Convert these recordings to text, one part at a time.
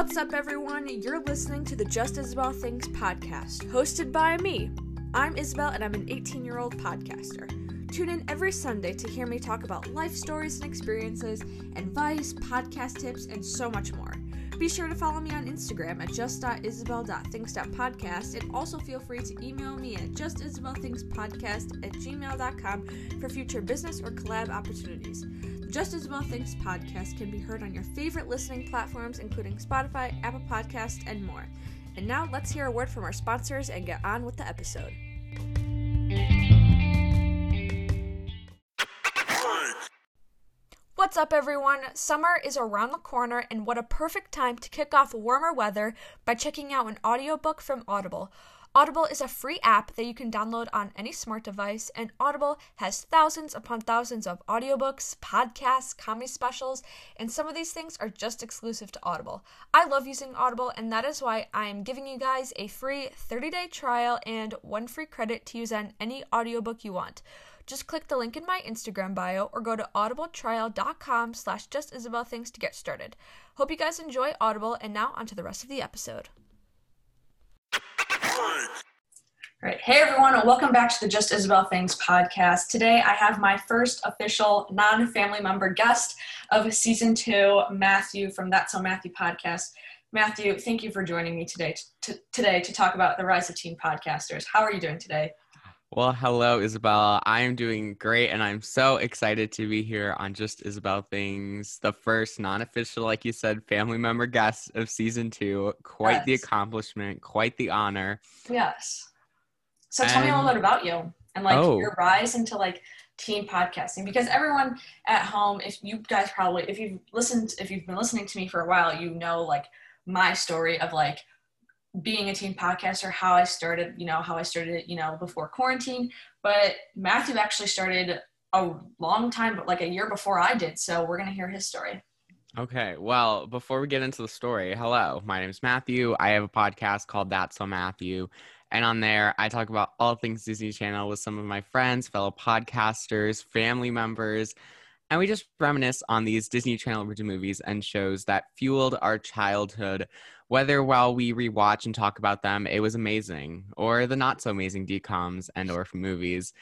What's up, everyone? You're listening to the Just Isabel Things podcast, hosted by me. I'm Isabel, and I'm an 18 year old podcaster. Tune in every Sunday to hear me talk about life stories and experiences, advice, podcast tips, and so much more. Be sure to follow me on Instagram at just.isabel.things.podcast and also feel free to email me at justisabelthingspodcast at gmail.com for future business or collab opportunities. The Isabel Things podcast can be heard on your favorite listening platforms, including Spotify, Apple Podcasts, and more. And now let's hear a word from our sponsors and get on with the episode. What's up, everyone? Summer is around the corner, and what a perfect time to kick off warmer weather by checking out an audiobook from Audible. Audible is a free app that you can download on any smart device, and Audible has thousands upon thousands of audiobooks, podcasts, comedy specials, and some of these things are just exclusive to Audible. I love using Audible, and that is why I am giving you guys a free 30 day trial and one free credit to use on any audiobook you want. Just click the link in my Instagram bio or go to audibletrial.com slash justisabelthings to get started. Hope you guys enjoy Audible, and now onto the rest of the episode. All right. Hey, everyone, and welcome back to the Just Isabel Things podcast. Today, I have my first official non family member guest of season two, Matthew from That's So Matthew podcast. Matthew, thank you for joining me today to, today to talk about the rise of teen podcasters. How are you doing today? Well, hello, Isabella. I am doing great, and I'm so excited to be here on Just Isabel Things, the first non official, like you said, family member guest of season two. Quite yes. the accomplishment, quite the honor. Yes. So tell and, me a little bit about you and like oh. your rise into like teen podcasting because everyone at home, if you guys probably, if you've listened, if you've been listening to me for a while, you know like my story of like being a teen podcaster, how I started, you know, how I started it, you know, before quarantine. But Matthew actually started a long time, but like a year before I did. So we're going to hear his story. Okay. Well, before we get into the story, hello, my name is Matthew. I have a podcast called That's So Matthew. And on there, I talk about all things Disney Channel with some of my friends, fellow podcasters, family members, and we just reminisce on these Disney Channel original movies and shows that fueled our childhood whether while we rewatch and talk about them, it was amazing, or the not so amazing DComs and or movies.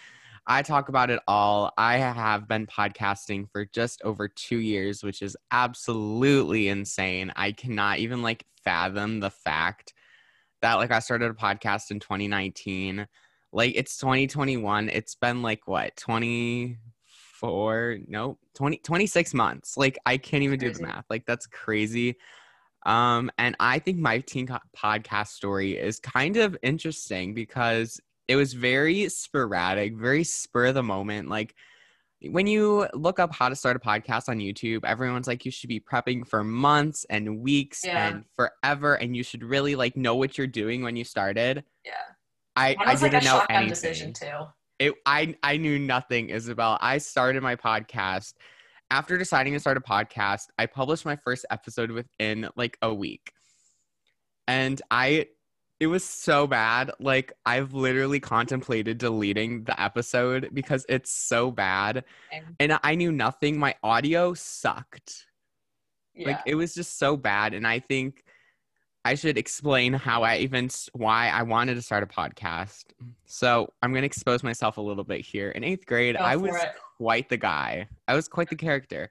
I talk about it all. I have been podcasting for just over two years, which is absolutely insane. I cannot even like fathom the fact that like I started a podcast in 2019. Like it's 2021. It's been like what 24, no, 20, 26 months. Like I can't even do the math. Like that's crazy. Um, and I think my teen podcast story is kind of interesting because it was very sporadic, very spur of the moment. Like when you look up how to start a podcast on YouTube, everyone's like, you should be prepping for months and weeks yeah. and forever, and you should really like know what you're doing when you started. Yeah, I, I didn't like know anything. It, I I knew nothing, Isabel. I started my podcast after deciding to start a podcast, I published my first episode within like a week. And I it was so bad. Like I've literally contemplated deleting the episode because it's so bad. And I knew nothing. My audio sucked. Yeah. Like it was just so bad and I think I should explain how I even why I wanted to start a podcast. So I'm going to expose myself a little bit here. In eighth grade, Go I was it. Quite the guy. I was quite the character,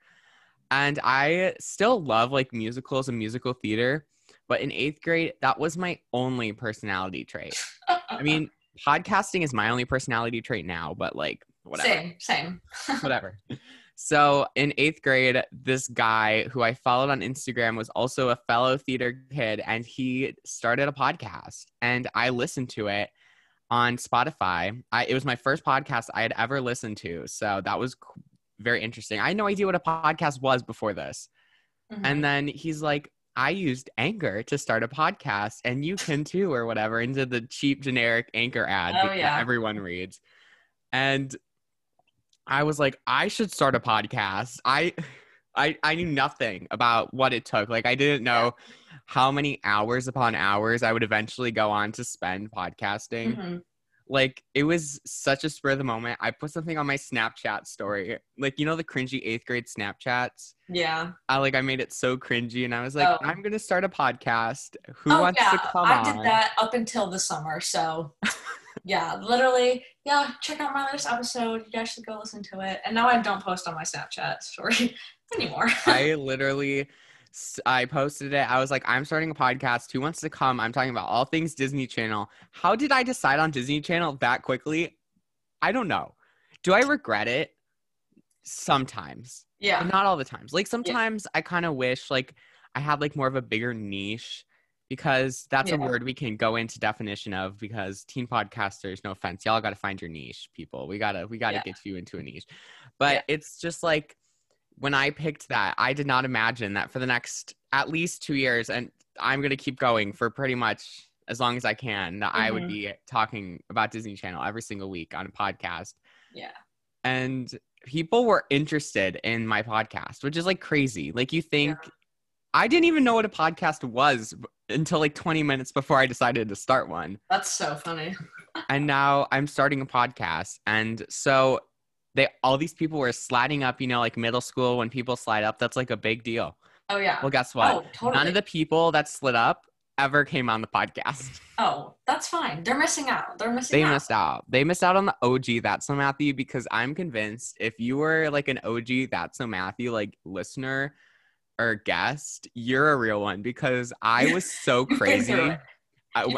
and I still love like musicals and musical theater. But in eighth grade, that was my only personality trait. I mean, podcasting is my only personality trait now, but like whatever. Same, same. whatever. So in eighth grade, this guy who I followed on Instagram was also a fellow theater kid, and he started a podcast, and I listened to it on Spotify. I, it was my first podcast I had ever listened to, so that was very interesting. I had no idea what a podcast was before this, mm-hmm. and then he's like, I used Anchor to start a podcast, and you can too, or whatever, into the cheap generic Anchor ad oh, that yeah. everyone reads. And I was like, I should start a podcast. I I I knew nothing about what it took. Like I didn't know how many hours upon hours I would eventually go on to spend podcasting. Mm-hmm. like it was such a spur of the moment. I put something on my Snapchat story, like you know the cringy eighth grade Snapchats. Yeah. I like I made it so cringy, and I was like, oh. I'm gonna start a podcast. Who oh, wants yeah. to come I on? did that up until the summer, so yeah, literally, yeah. Check out my latest episode. You guys should go listen to it. And now I don't post on my Snapchat story anymore. I literally I posted it. I was like, I'm starting a podcast. Who wants to come? I'm talking about all things Disney Channel. How did I decide on Disney Channel that quickly? I don't know. Do I regret it? Sometimes. Yeah. But not all the times. Like sometimes yeah. I kind of wish like I had like more of a bigger niche because that's yeah. a word we can go into definition of because teen podcasters no offense y'all got to find your niche people we gotta we gotta yeah. get you into a niche but it's just like when I picked that, I did not imagine that for the next at least two years, and I'm going to keep going for pretty much as long as I can, that mm-hmm. I would mm-hmm. be talking about Disney Channel every single week on a podcast. Yeah. And people were interested in my podcast, which is like crazy. Like, you think yeah. I didn't even know what a podcast was until like 20 minutes before I decided to start one. That's so funny. and now I'm starting a podcast. And so they all these people were sliding up, you know, like middle school when people slide up, that's like a big deal. Oh yeah. Well, guess what? Oh, totally. None of the people that slid up ever came on the podcast. Oh, that's fine. They're missing out. They're missing they out. missed out. They missed out on the OG That's So Matthew because I'm convinced if you were like an OG That's So Matthew like listener or guest, you're a real one because I was so crazy. I,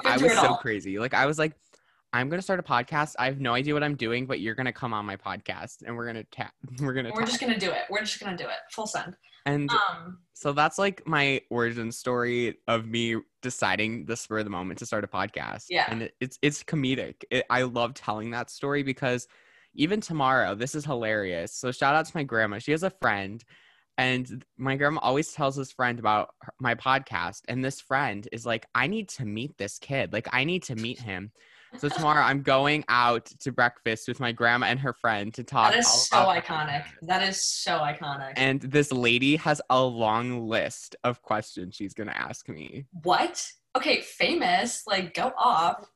I was so crazy. Like I was like, I'm gonna start a podcast. I have no idea what I'm doing, but you're gonna come on my podcast and we're gonna tap. We're gonna. We're talk. just gonna do it. We're just gonna do it. Full send. And um, so that's like my origin story of me deciding the spur of the moment to start a podcast. Yeah. And it, it's it's comedic. It, I love telling that story because even tomorrow, this is hilarious. So shout out to my grandma. She has a friend. And my grandma always tells this friend about my podcast. And this friend is like, I need to meet this kid. Like, I need to meet him. So tomorrow I'm going out to breakfast with my grandma and her friend to talk. That is so iconic. That is so iconic. And this lady has a long list of questions she's gonna ask me. What? Okay, famous. Like go off.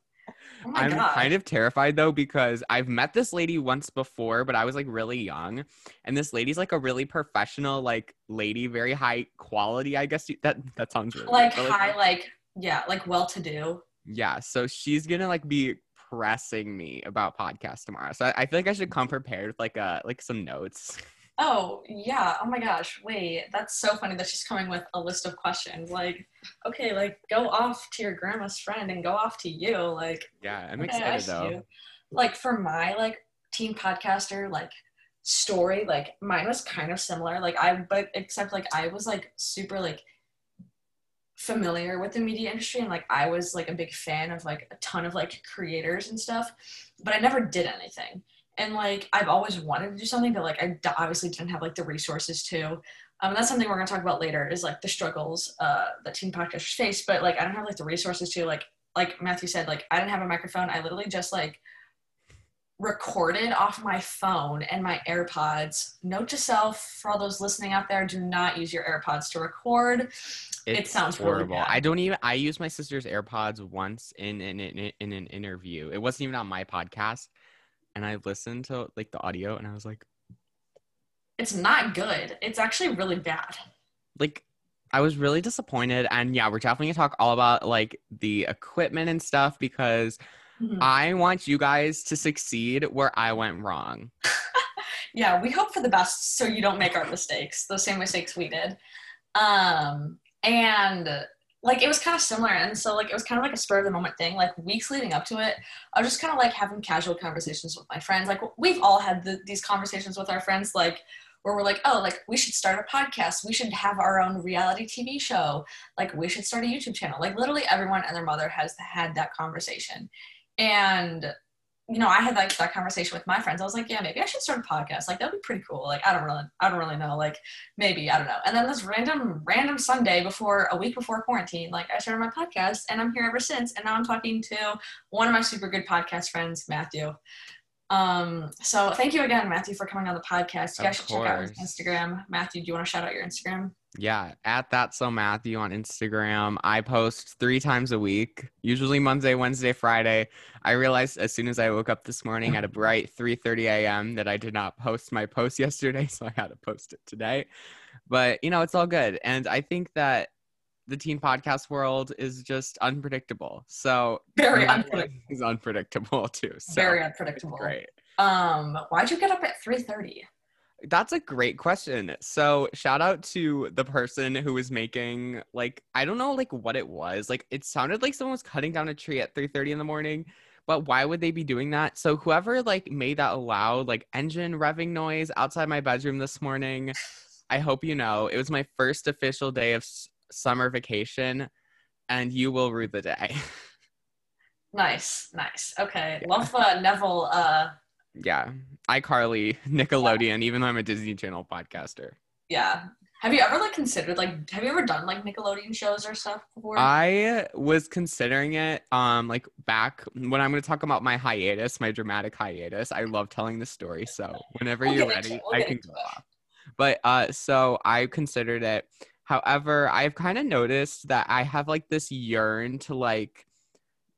Oh I'm God. kind of terrified though because I've met this lady once before, but I was like really young, and this lady's like a really professional, like lady, very high quality. I guess that that sounds really like high, like yeah, like well to do yeah so she's gonna like be pressing me about podcast tomorrow so I, I, feel like i should come prepared with like uh like some notes oh yeah oh my gosh wait that's so funny that she's coming with a list of questions like okay like go off to your grandma's friend and go off to you like yeah i'm excited though you. like for my like teen podcaster like story like mine was kind of similar like i but except like i was like super like familiar with the media industry and like I was like a big fan of like a ton of like creators and stuff, but I never did anything. And like I've always wanted to do something, but like I obviously didn't have like the resources to. Um, that's something we're gonna talk about later. Is like the struggles uh, that teen podcasters face, but like I don't have like the resources to like like Matthew said, like I didn't have a microphone. I literally just like recorded off my phone and my AirPods. Note to self for all those listening out there: do not use your AirPods to record. It's it sounds horrible. Really I don't even. I used my sister's AirPods once in in, in in an interview. It wasn't even on my podcast, and I listened to like the audio, and I was like, "It's not good. It's actually really bad." Like I was really disappointed. And yeah, we're definitely gonna talk all about like the equipment and stuff because mm-hmm. I want you guys to succeed where I went wrong. yeah, we hope for the best so you don't make our mistakes, those same mistakes we did. Um, and like it was kind of similar. And so like it was kind of like a spur of the moment thing. Like weeks leading up to it i was just kind of like having casual conversations with my friends. Like we've all had the, these conversations with our friends like where we're like oh like we should start a podcast. We should have our own reality tv show. Like we should start a youtube channel. Like literally everyone and their mother has had that conversation. And you know, I had like that conversation with my friends. I was like, yeah, maybe I should start a podcast. Like that'd be pretty cool. Like I don't really, I don't really know. Like maybe I don't know. And then this random, random Sunday before a week before quarantine, like I started my podcast, and I'm here ever since. And now I'm talking to one of my super good podcast friends, Matthew. Um, so thank you again, Matthew, for coming on the podcast. You guys should check out his Instagram. Matthew, do you want to shout out your Instagram? Yeah, at that so Matthew on Instagram. I post three times a week, usually Monday, Wednesday, Friday. I realized as soon as I woke up this morning at a bright 3:30 a.m. that I did not post my post yesterday, so I had to post it today. But you know, it's all good. And I think that the teen podcast world is just unpredictable. So very unpredictable. Is unpredictable too. So very unpredictable. Great. Um, why'd you get up at 3:30? That's a great question. So, shout out to the person who was making like I don't know like what it was. Like it sounded like someone was cutting down a tree at 3:30 in the morning. But why would they be doing that? So whoever like made that loud like engine revving noise outside my bedroom this morning, I hope you know, it was my first official day of s- summer vacation and you will rue the day. nice, nice. Okay. Yeah. Love uh, Nevel uh yeah, iCarly, Nickelodeon, even though I'm a Disney Channel podcaster. Yeah. Have you ever like considered like have you ever done like Nickelodeon shows or stuff before? I was considering it um like back when I'm going to talk about my hiatus, my dramatic hiatus. I love telling the story, so whenever we'll you're ready, we'll I can go off. But uh so I considered it. However, I've kind of noticed that I have like this yearn to like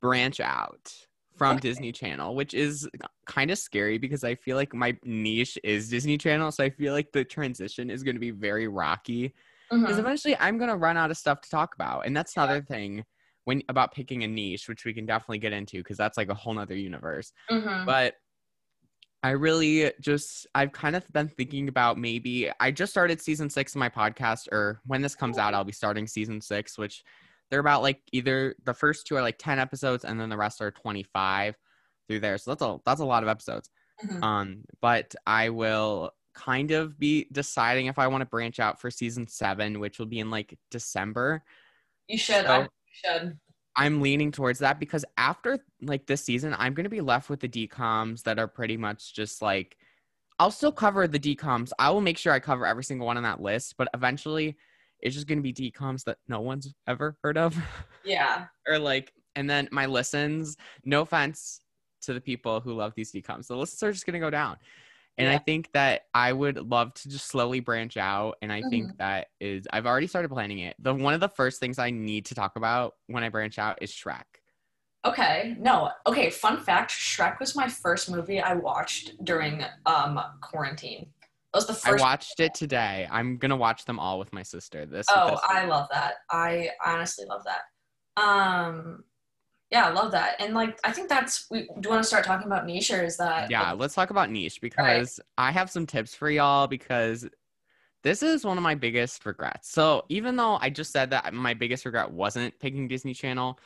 branch out from okay. Disney Channel, which is kind of scary because I feel like my niche is Disney Channel. So I feel like the transition is going to be very rocky because mm-hmm. eventually I'm going to run out of stuff to talk about. And that's another thing when about picking a niche, which we can definitely get into because that's like a whole nother universe. Mm-hmm. But I really just, I've kind of been thinking about maybe I just started season six of my podcast, or when this comes out, I'll be starting season six, which they're about like either the first two are like 10 episodes and then the rest are 25 through there. So that's a that's a lot of episodes. Mm-hmm. Um, but I will kind of be deciding if I want to branch out for season seven, which will be in like December. You should. So I should. I'm leaning towards that because after like this season, I'm gonna be left with the DComs that are pretty much just like I'll still cover the DComs. I will make sure I cover every single one on that list, but eventually it's just going to be DComs that no one's ever heard of. Yeah. or like, and then my listens, no offense to the people who love these DComs, the listens are just going to go down. And yeah. I think that I would love to just slowly branch out. And I mm-hmm. think that is, I've already started planning it. The one of the first things I need to talk about when I branch out is Shrek. Okay. No. Okay. Fun fact: Shrek was my first movie I watched during um quarantine was the first. I watched it today. I'm gonna watch them all with my sister. This. Oh, this I love that. I honestly love that. Um, yeah, I love that. And like, I think that's. We do you want to start talking about niche, or is that? Yeah, like, let's talk about niche because right. I have some tips for y'all because this is one of my biggest regrets. So even though I just said that my biggest regret wasn't picking Disney Channel,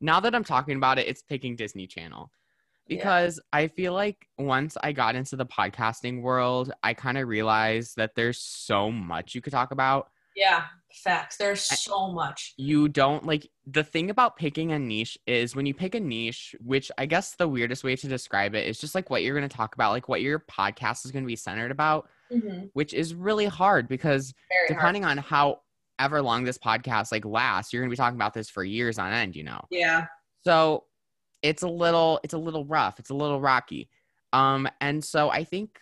now that I'm talking about it, it's picking Disney Channel because yeah. I feel like once I got into the podcasting world, I kind of realized that there's so much you could talk about. Yeah, facts. There's so much. You don't like the thing about picking a niche is when you pick a niche, which I guess the weirdest way to describe it is just like what you're going to talk about, like what your podcast is going to be centered about, mm-hmm. which is really hard because Very depending hard. on how ever long this podcast like lasts, you're going to be talking about this for years on end, you know. Yeah. So it's a little it's a little rough it's a little rocky. Um and so i think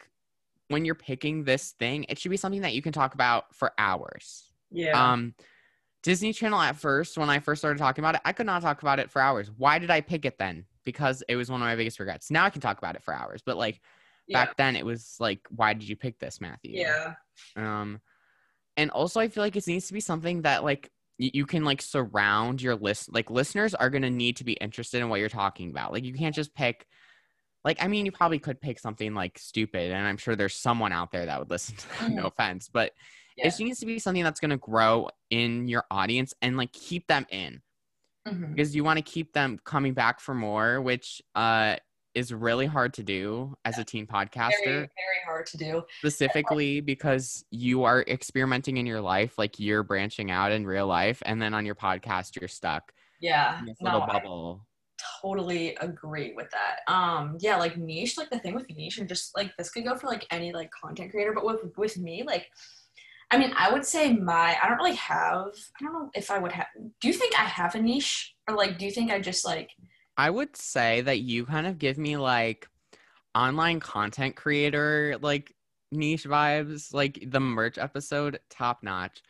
when you're picking this thing it should be something that you can talk about for hours. Yeah. Um disney channel at first when i first started talking about it i could not talk about it for hours. Why did i pick it then? Because it was one of my biggest regrets. Now i can talk about it for hours but like yeah. back then it was like why did you pick this matthew? Yeah. Um and also i feel like it needs to be something that like you can like surround your list like listeners are going to need to be interested in what you're talking about like you can't just pick like i mean you probably could pick something like stupid and i'm sure there's someone out there that would listen to that mm-hmm. no offense but yeah. it needs to be something that's going to grow in your audience and like keep them in mm-hmm. because you want to keep them coming back for more which uh is really hard to do as a teen podcaster. Very, very hard to do. Specifically because you are experimenting in your life, like you're branching out in real life, and then on your podcast you're stuck. Yeah. no, bubble. I totally agree with that. Um, yeah, like niche, like the thing with niche, and just like this could go for like any like content creator, but with with me, like I mean, I would say my I don't really have I don't know if I would have do you think I have a niche? Or like do you think I just like I would say that you kind of give me like online content creator like niche vibes, like the merch episode, top notch.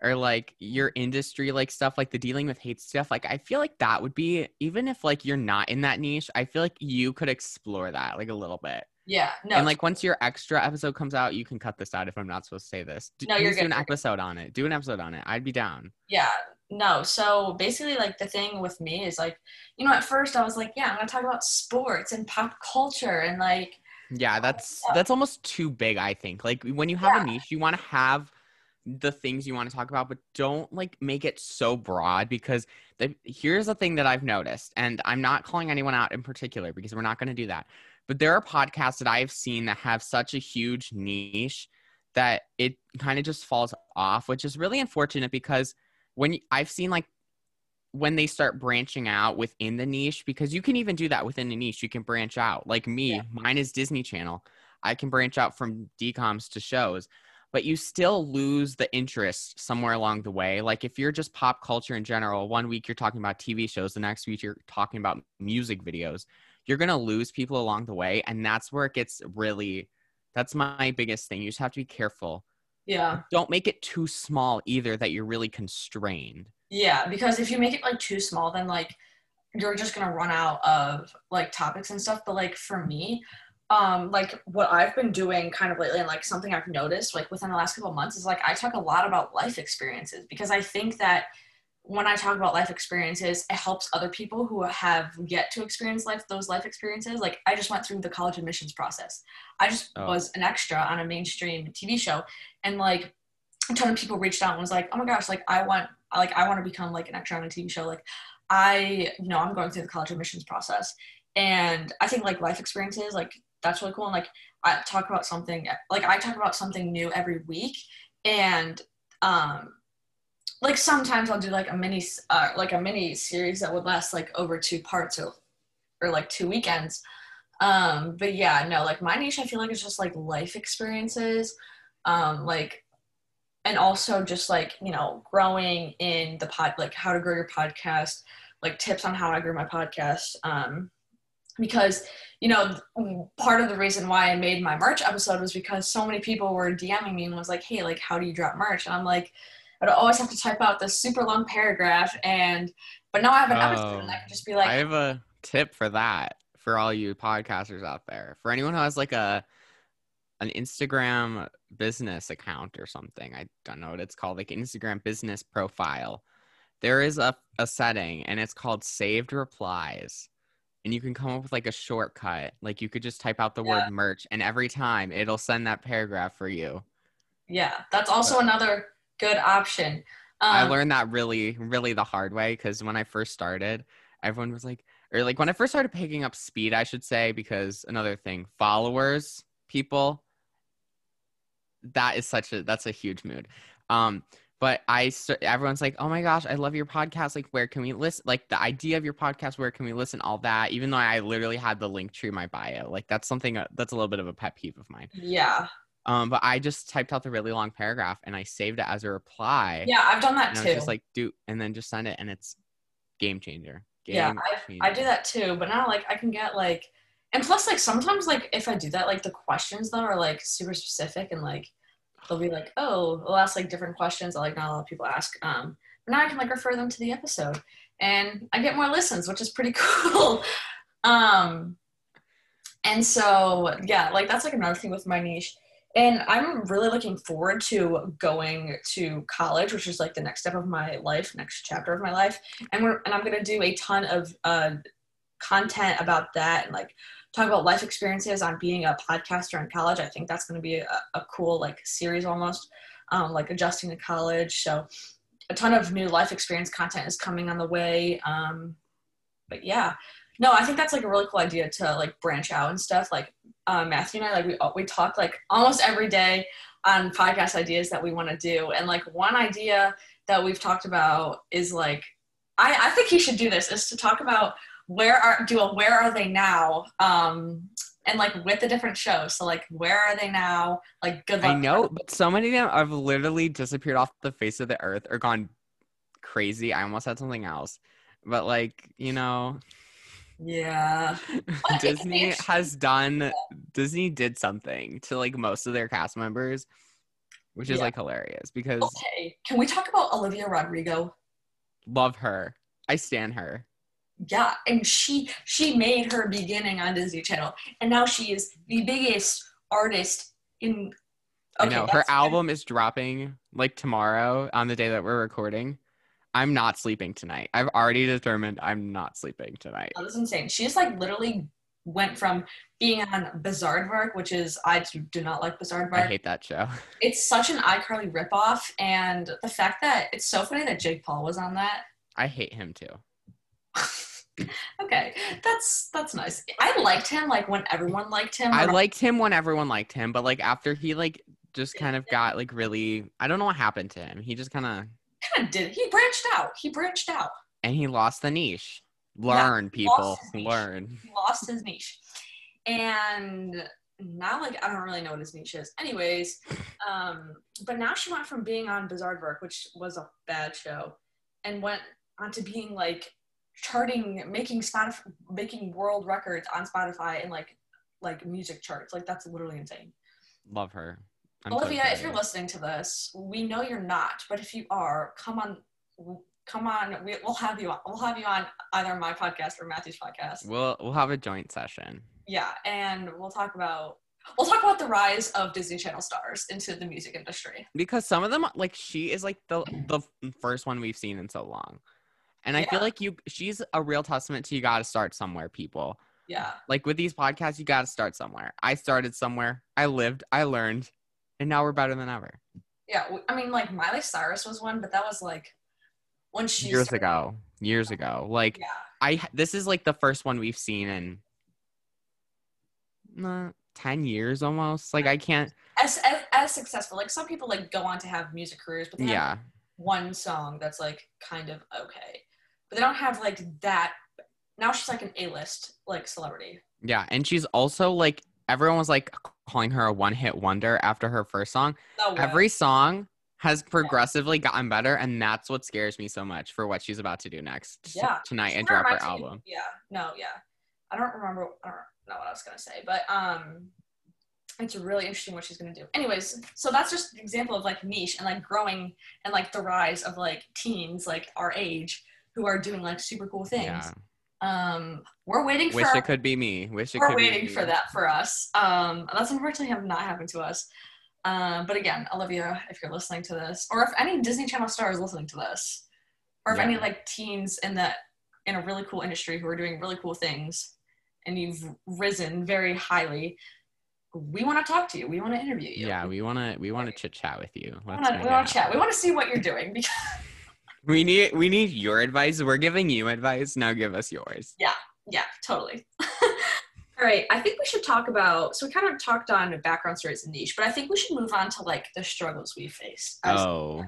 Or like your industry like stuff, like the dealing with hate stuff. Like I feel like that would be even if like you're not in that niche, I feel like you could explore that like a little bit. Yeah. No. And like once your extra episode comes out, you can cut this out if I'm not supposed to say this. Do, no, you're do an episode on it. Do an episode on it. I'd be down. Yeah. No. So basically, like the thing with me is like, you know, at first I was like, yeah, I'm gonna talk about sports and pop culture and like yeah, that's that's almost too big, I think. Like when you have yeah. a niche, you want to have the things you want to talk about, but don't like make it so broad because the, here's the thing that I've noticed, and I'm not calling anyone out in particular because we're not going to do that. But there are podcasts that I've seen that have such a huge niche that it kind of just falls off, which is really unfortunate because when I've seen like when they start branching out within the niche because you can even do that within the niche you can branch out. Like me yeah. mine is disney channel. I can branch out from DCOMs to shows but you still lose the interest somewhere along the way. Like if you're just pop culture in general one week you're talking about tv shows the next week you're talking about music videos you're going to lose people along the way and that's where it gets really that's my biggest thing. You just have to be careful yeah don't make it too small either that you're really constrained yeah, because if you make it like too small, then like you're just gonna run out of like topics and stuff. But like for me, um, like what I've been doing kind of lately and like something I've noticed like within the last couple months is like I talk a lot about life experiences because I think that when I talk about life experiences, it helps other people who have yet to experience life those life experiences. Like I just went through the college admissions process. I just oh. was an extra on a mainstream TV show and like a ton of people reached out and was like, "Oh my gosh, like I want like I want to become like an extra on a TV show. Like I, you know, I'm going through the college admissions process, and I think like life experiences, like that's really cool. And like I talk about something, like I talk about something new every week, and um, like sometimes I'll do like a mini, uh, like a mini series that would last like over two parts or, or like two weekends. Um, but yeah, no, like my niche, I feel like it's just like life experiences. Um, like and also just like you know growing in the pod like how to grow your podcast like tips on how i grew my podcast um, because you know part of the reason why i made my merch episode was because so many people were dming me and was like hey like how do you drop merch and i'm like i'd always have to type out this super long paragraph and but now i have an oh, episode and i oh, can just be like i have a tip for that for all you podcasters out there for anyone who has like a an Instagram business account or something. I don't know what it's called, like Instagram business profile. There is a, a setting and it's called saved replies. And you can come up with like a shortcut. Like you could just type out the yeah. word merch and every time it'll send that paragraph for you. Yeah, that's also but, another good option. Um, I learned that really, really the hard way because when I first started, everyone was like, or like when I first started picking up speed, I should say, because another thing, followers, people, that is such a that's a huge mood. Um, but I everyone's like, oh my gosh, I love your podcast. Like, where can we listen? Like the idea of your podcast, where can we listen? All that. Even though I literally had the link tree in my bio, like that's something uh, that's a little bit of a pet peeve of mine. Yeah. Um, but I just typed out the really long paragraph and I saved it as a reply. Yeah, I've done that too. just like do and then just send it, and it's game changer. Game yeah, changer. I, I do that too. But now, like, I can get like, and plus, like, sometimes, like, if I do that, like, the questions though are like super specific and like they'll be like, oh, they'll ask like different questions that like not a lot of people ask. Um, but now I can like refer them to the episode, and I get more listens, which is pretty cool. um, and so yeah, like that's like another thing with my niche. And I'm really looking forward to going to college, which is like the next step of my life, next chapter of my life. And we're and I'm gonna do a ton of uh, content about that and like talk about life experiences on being a podcaster in college. I think that's going to be a, a, cool like series almost, um, like adjusting to college. So a ton of new life experience content is coming on the way. Um, but yeah, no, I think that's like a really cool idea to like branch out and stuff. Like uh, Matthew and I, like we we talk like almost every day on podcast ideas that we want to do, and like one idea that we've talked about is like I, I think he should do this is to talk about where are do a where are they now um and like with the different shows so like where are they now? Like good luck. i know but so many of them have literally disappeared off the face of the earth or gone crazy. I almost had something else. But like you know Yeah. Disney has done Disney did something to like most of their cast members, which is yeah. like hilarious because Okay. Can we talk about Olivia Rodrigo? Love her. I stand her. Yeah, and she she made her beginning on Disney Channel, and now she is the biggest artist in. Okay, I know her album is dropping like tomorrow on the day that we're recording. I'm not sleeping tonight. I've already determined I'm not sleeping tonight. Oh, was insane. She just like literally went from being on Bizarre which is I do not like Bizarre. I hate that show. It's such an iCarly ripoff, and the fact that it's so funny that Jake Paul was on that. I hate him too. okay, that's that's nice. I liked him like when everyone liked him. I liked him when everyone liked him, but like after he like just kind of got like really, I don't know what happened to him. He just kind of kind of did. He branched out. He branched out. And he lost the niche. Learn, yeah, people. Learn. He lost his niche. And now like I don't really know what his niche is. Anyways, um, but now she went from being on Bizaardvark, which was a bad show, and went on to being like charting, making Spotify, making world records on Spotify and like like music charts. Like that's literally insane. Love her. I'm Olivia, if you're listening to this, we know you're not, but if you are, come on, come on. We, will have you on. We'll have you on either my podcast or Matthew's podcast. We'll we'll have a joint session. Yeah, and we'll talk about we'll talk about the rise of Disney Channel stars into the music industry. Because some of them, like she is like the the first one we've seen in so long, and I yeah. feel like you she's a real testament to you. Got to start somewhere, people. Yeah. Like with these podcasts, you got to start somewhere. I started somewhere. I lived. I learned and now we're better than ever. Yeah, I mean, like Miley Cyrus was one, but that was like when she years started. ago. Years ago, like yeah. I this is like the first one we've seen in uh, ten years almost. Like I can't as, as as successful. Like some people like go on to have music careers, but yeah, one song that's like kind of okay, but they don't have like that. Now she's like an A list like celebrity. Yeah, and she's also like everyone was like calling her a one hit wonder after her first song. Every song has progressively gotten better, and that's what scares me so much for what she's about to do next yeah. tonight and drop her album. Yeah, no, yeah. I don't remember I don't know what I was gonna say, but um it's really interesting what she's gonna do. Anyways, so that's just an example of like niche and like growing and like the rise of like teens like our age who are doing like super cool things. Yeah. Um, we're waiting Wish for. Wish it could be me. Wish it we're waiting for that for us. Um, that's unfortunately have not happened to us. Um, but again, Olivia, if you're listening to this, or if any Disney Channel star is listening to this, or if yeah. any like teens in that in a really cool industry who are doing really cool things, and you've risen very highly, we want to talk to you. We want to interview you. Yeah, we want to we want to chit chat with you. we want to chat. We want to see what you're doing because we need we need your advice. We're giving you advice. Now give us yours. Yeah. Yeah, totally. All right, I think we should talk about. So we kind of talked on background stories and niche, but I think we should move on to like the struggles we face. oh,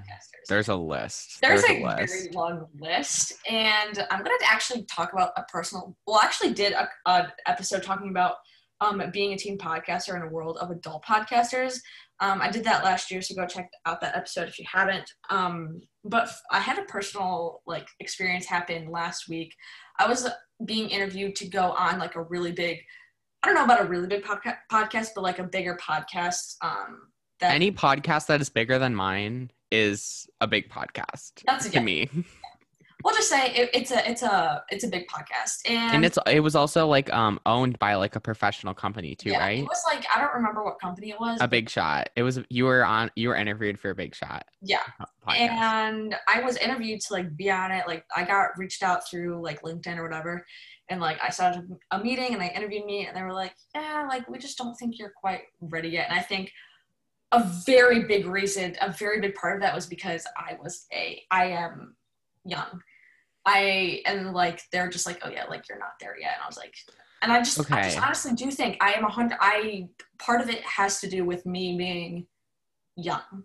there's a list. There's, there's a, a list. very long list, and I'm gonna actually talk about a personal. Well, I actually did a, a episode talking about um, being a teen podcaster in a world of adult podcasters. Um, I did that last year, so go check out that episode if you haven't. Um, but f- I had a personal like experience happen last week. I was being interviewed to go on like a really big, I don't know about a really big podca- podcast, but like a bigger podcast. Um, that any podcast that is bigger than mine is a big podcast. That's to yeah. me. we'll just say it, it's a it's a it's a big podcast. And, and it's it was also like um owned by like a professional company too yeah, right? it was like i don't remember what company it was a big shot. It was you were on you were interviewed for a big shot. Yeah. Podcast. and i was interviewed to like be on it. Like i got reached out through like linkedin or whatever. And like i started a meeting and they interviewed me and they were like yeah like we just don't think you're quite ready yet. And i think a very big reason a very big part of that was because i was a i am young I and like they're just like, oh yeah, like you're not there yet. And I was like, and I just, okay. I just honestly do think I am a hundred. I part of it has to do with me being young.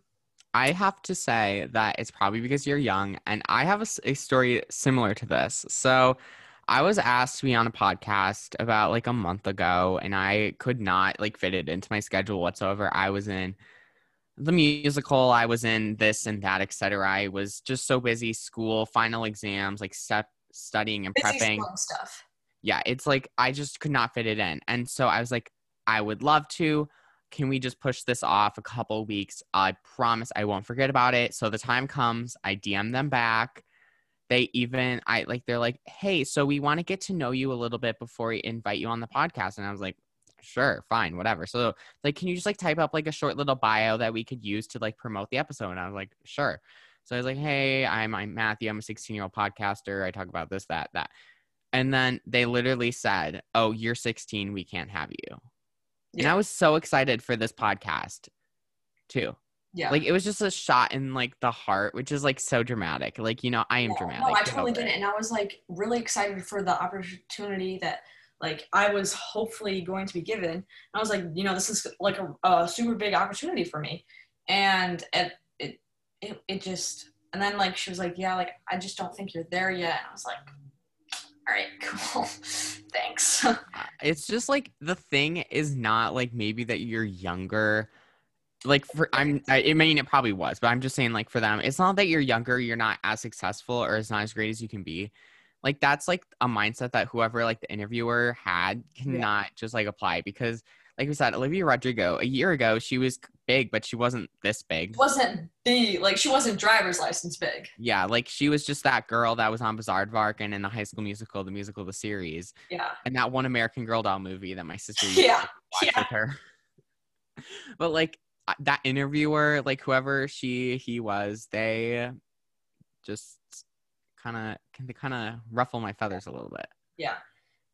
I have to say that it's probably because you're young, and I have a, a story similar to this. So. I was asked to be on a podcast about like a month ago, and I could not like fit it into my schedule whatsoever. I was in the musical i was in this and that etc i was just so busy school final exams like step studying and busy prepping stuff yeah, it's like I just could not fit it in. And so I was like, I would love to. Can we just push this off a couple weeks? I promise I won't forget about it. So the time comes, I DM them back. They even I like they're like, "Hey, so we want to get to know you a little bit before we invite you on the podcast." And I was like, "Sure, fine, whatever." So like, can you just like type up like a short little bio that we could use to like promote the episode? And I was like, "Sure." So I was like, "Hey, I'm I'm Matthew. I'm a 16 year old podcaster. I talk about this, that, that." And then they literally said, "Oh, you're 16. We can't have you." Yeah. And I was so excited for this podcast too. Yeah. Like it was just a shot in like the heart, which is like so dramatic. Like, you know, I am yeah, dramatic. No, I totally get it. And I was like really excited for the opportunity that like I was hopefully going to be given. I was like, you know, this is like a, a super big opportunity for me. And it, it, it, it just, and then like she was like, yeah, like I just don't think you're there yet. And I was like, all right, cool. Thanks. Uh, it's just like the thing is not like maybe that you're younger. Like for I'm, I, I mean, it probably was, but I'm just saying, like for them, it's not that you're younger, you're not as successful or it's not as great as you can be. Like that's like a mindset that whoever like the interviewer had cannot yeah. just like apply because like we said, Olivia Rodrigo, a year ago, she was big, but she wasn't this big. Wasn't the like she wasn't driver's license big. Yeah, like she was just that girl that was on Bizaardvark and in the High School Musical, the musical, the series. Yeah. And that one American Girl doll movie that my sister used yeah. to watch yeah. with her. but like that interviewer, like whoever she he was, they just kind of they kind of ruffle my feathers a little bit. Yeah.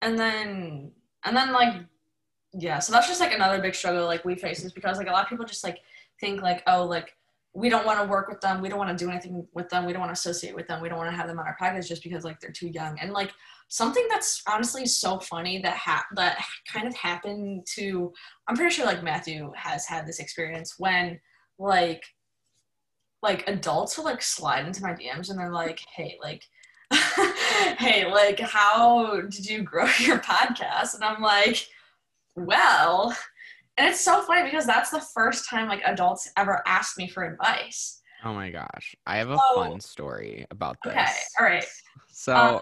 And then and then like yeah so that's just like another big struggle like we face is because like a lot of people just like think like oh like we don't want to work with them we don't want to do anything with them we don't want to associate with them we don't want to have them on our package just because like they're too young and like something that's honestly so funny that ha- that kind of happened to i'm pretty sure like matthew has had this experience when like like adults will like slide into my dms and they're like hey like hey like how did you grow your podcast? And i'm like well and it's so funny because that's the first time like adults ever asked me for advice. Oh my gosh. I have a so, fun story about this. okay all right. So um,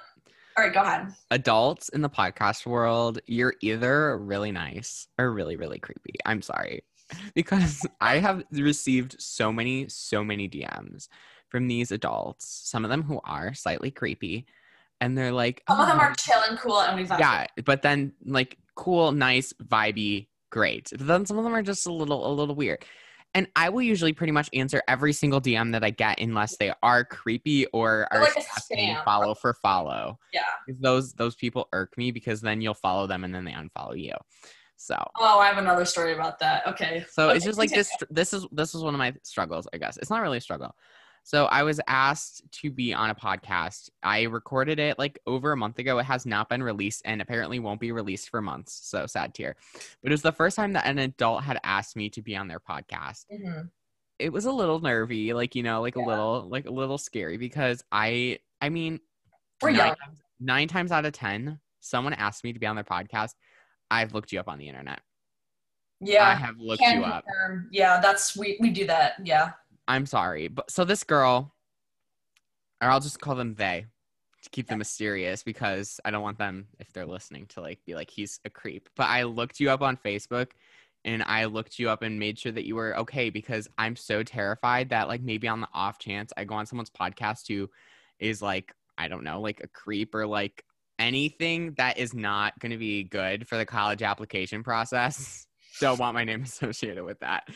all right go ahead. adults in the podcast world you're either really nice or really really creepy. I'm sorry because i have received so many so many dms from these adults some of them who are slightly creepy and they're like some oh, of them oh, are chill and cool and we yeah but then like cool, nice, vibey, great. But then some of them are just a little a little weird. And I will usually pretty much answer every single DM that I get unless they are creepy or are like follow for follow. Yeah. Those those people irk me because then you'll follow them and then they unfollow you. So Oh, I have another story about that. Okay. So okay, it's just like this this is this is one of my struggles, I guess. It's not really a struggle. So I was asked to be on a podcast. I recorded it like over a month ago. It has not been released and apparently won't be released for months. So sad tear. But it was the first time that an adult had asked me to be on their podcast. Mm-hmm. It was a little nervy, like you know, like yeah. a little, like a little scary because I, I mean, nine times, nine times out of ten, someone asked me to be on their podcast. I've looked you up on the internet. Yeah, I have looked you up. Yeah, that's we we do that. Yeah. I'm sorry, but so this girl, or I'll just call them they to keep them mysterious because I don't want them if they're listening to like be like he's a creep. But I looked you up on Facebook and I looked you up and made sure that you were okay because I'm so terrified that like maybe on the off chance I go on someone's podcast who is like I don't know like a creep or like anything that is not going to be good for the college application process. don't want my name associated with that.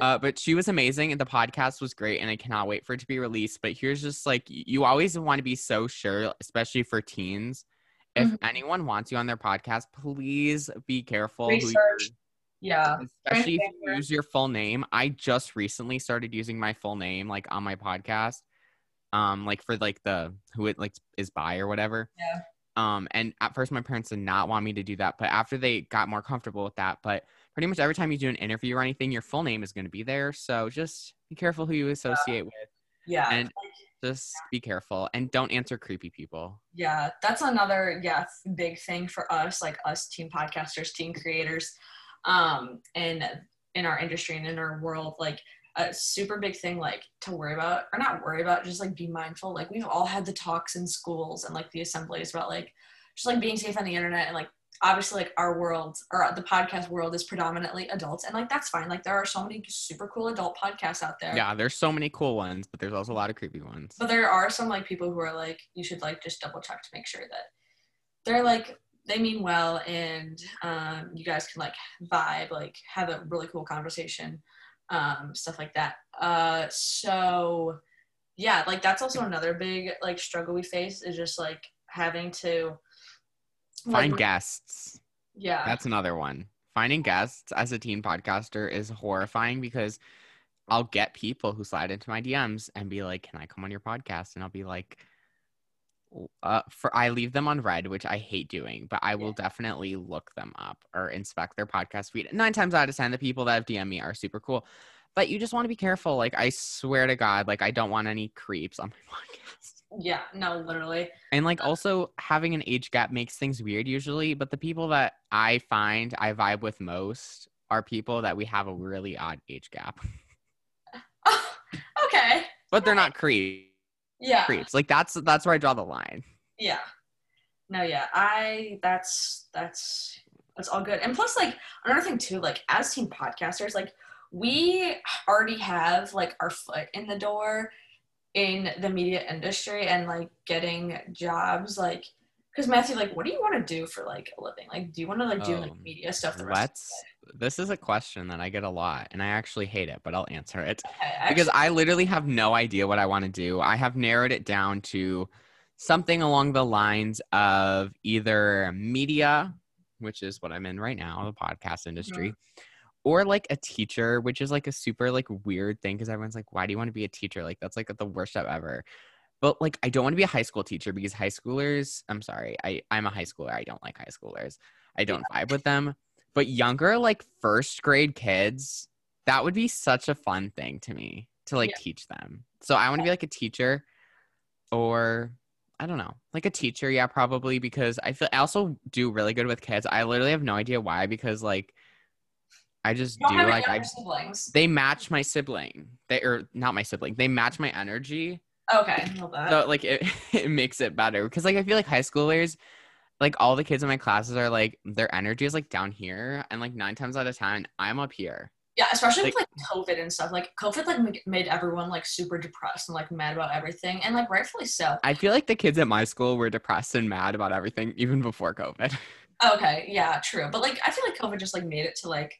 Uh, but she was amazing and the podcast was great and I cannot wait for it to be released. But here's just like you always want to be so sure, especially for teens. If mm-hmm. anyone wants you on their podcast, please be careful. Research. yeah. Especially if you use your full name. I just recently started using my full name like on my podcast. Um, like for like the who it like is by or whatever. Yeah. Um, and at first my parents did not want me to do that, but after they got more comfortable with that, but pretty much every time you do an interview or anything, your full name is going to be there. So just be careful who you associate with. Yeah. And just be careful and don't answer creepy people. Yeah, that's another yeah big thing for us, like us team podcasters, team creators, um, and in our industry and in our world, like a super big thing like to worry about or not worry about just like be mindful. Like we've all had the talks in schools and like the assemblies about like just like being safe on the internet and like obviously like our world or the podcast world is predominantly adults and like that's fine. Like there are so many super cool adult podcasts out there. Yeah there's so many cool ones but there's also a lot of creepy ones. But there are some like people who are like you should like just double check to make sure that they're like they mean well and um, you guys can like vibe like have a really cool conversation um, stuff like that. Uh, so yeah like that's also another big like struggle we face is just like having to find like, guests. Yeah. That's another one. Finding guests as a teen podcaster is horrifying because i'll get people who slide into my dms and be like can i come on your podcast? And i'll be like uh, for I leave them on red, which I hate doing, but I will yeah. definitely look them up or inspect their podcast feed. Nine times out of ten, the people that have DM me are super cool, but you just want to be careful. Like I swear to God, like I don't want any creeps on my podcast. Yeah, no, literally. And like also having an age gap makes things weird usually, but the people that I find I vibe with most are people that we have a really odd age gap. okay. But they're not creeps yeah. creeps like that's that's where i draw the line. Yeah. No yeah. I that's that's that's all good. And plus like another thing too like as teen podcasters like we already have like our foot in the door in the media industry and like getting jobs like because Matthew, like, what do you want to do for like a living? Like, do you want to like do like um, media stuff? The let's. This is a question that I get a lot, and I actually hate it, but I'll answer it okay, actually, because I literally have no idea what I want to do. I have narrowed it down to something along the lines of either media, which is what I'm in right now, the podcast industry. Mm-hmm. Or like a teacher, which is like a super like weird thing because everyone's like, "Why do you want to be a teacher?" Like that's like the worst job ever but like i don't want to be a high school teacher because high schoolers i'm sorry i i'm a high schooler i don't like high schoolers i don't vibe with them but younger like first grade kids that would be such a fun thing to me to like yeah. teach them so i want to be like a teacher or i don't know like a teacher yeah probably because i feel i also do really good with kids i literally have no idea why because like I just do like I siblings. they match my sibling. They or not my sibling. They match my energy Okay, So like it, it makes it better because like I feel like high schoolers, like all the kids in my classes are like their energy is like down here, and like nine times out of ten I'm up here. Yeah, especially like, with like COVID and stuff. Like COVID like made everyone like super depressed and like mad about everything, and like rightfully so. I feel like the kids at my school were depressed and mad about everything even before COVID. Okay, yeah, true. But like I feel like COVID just like made it to like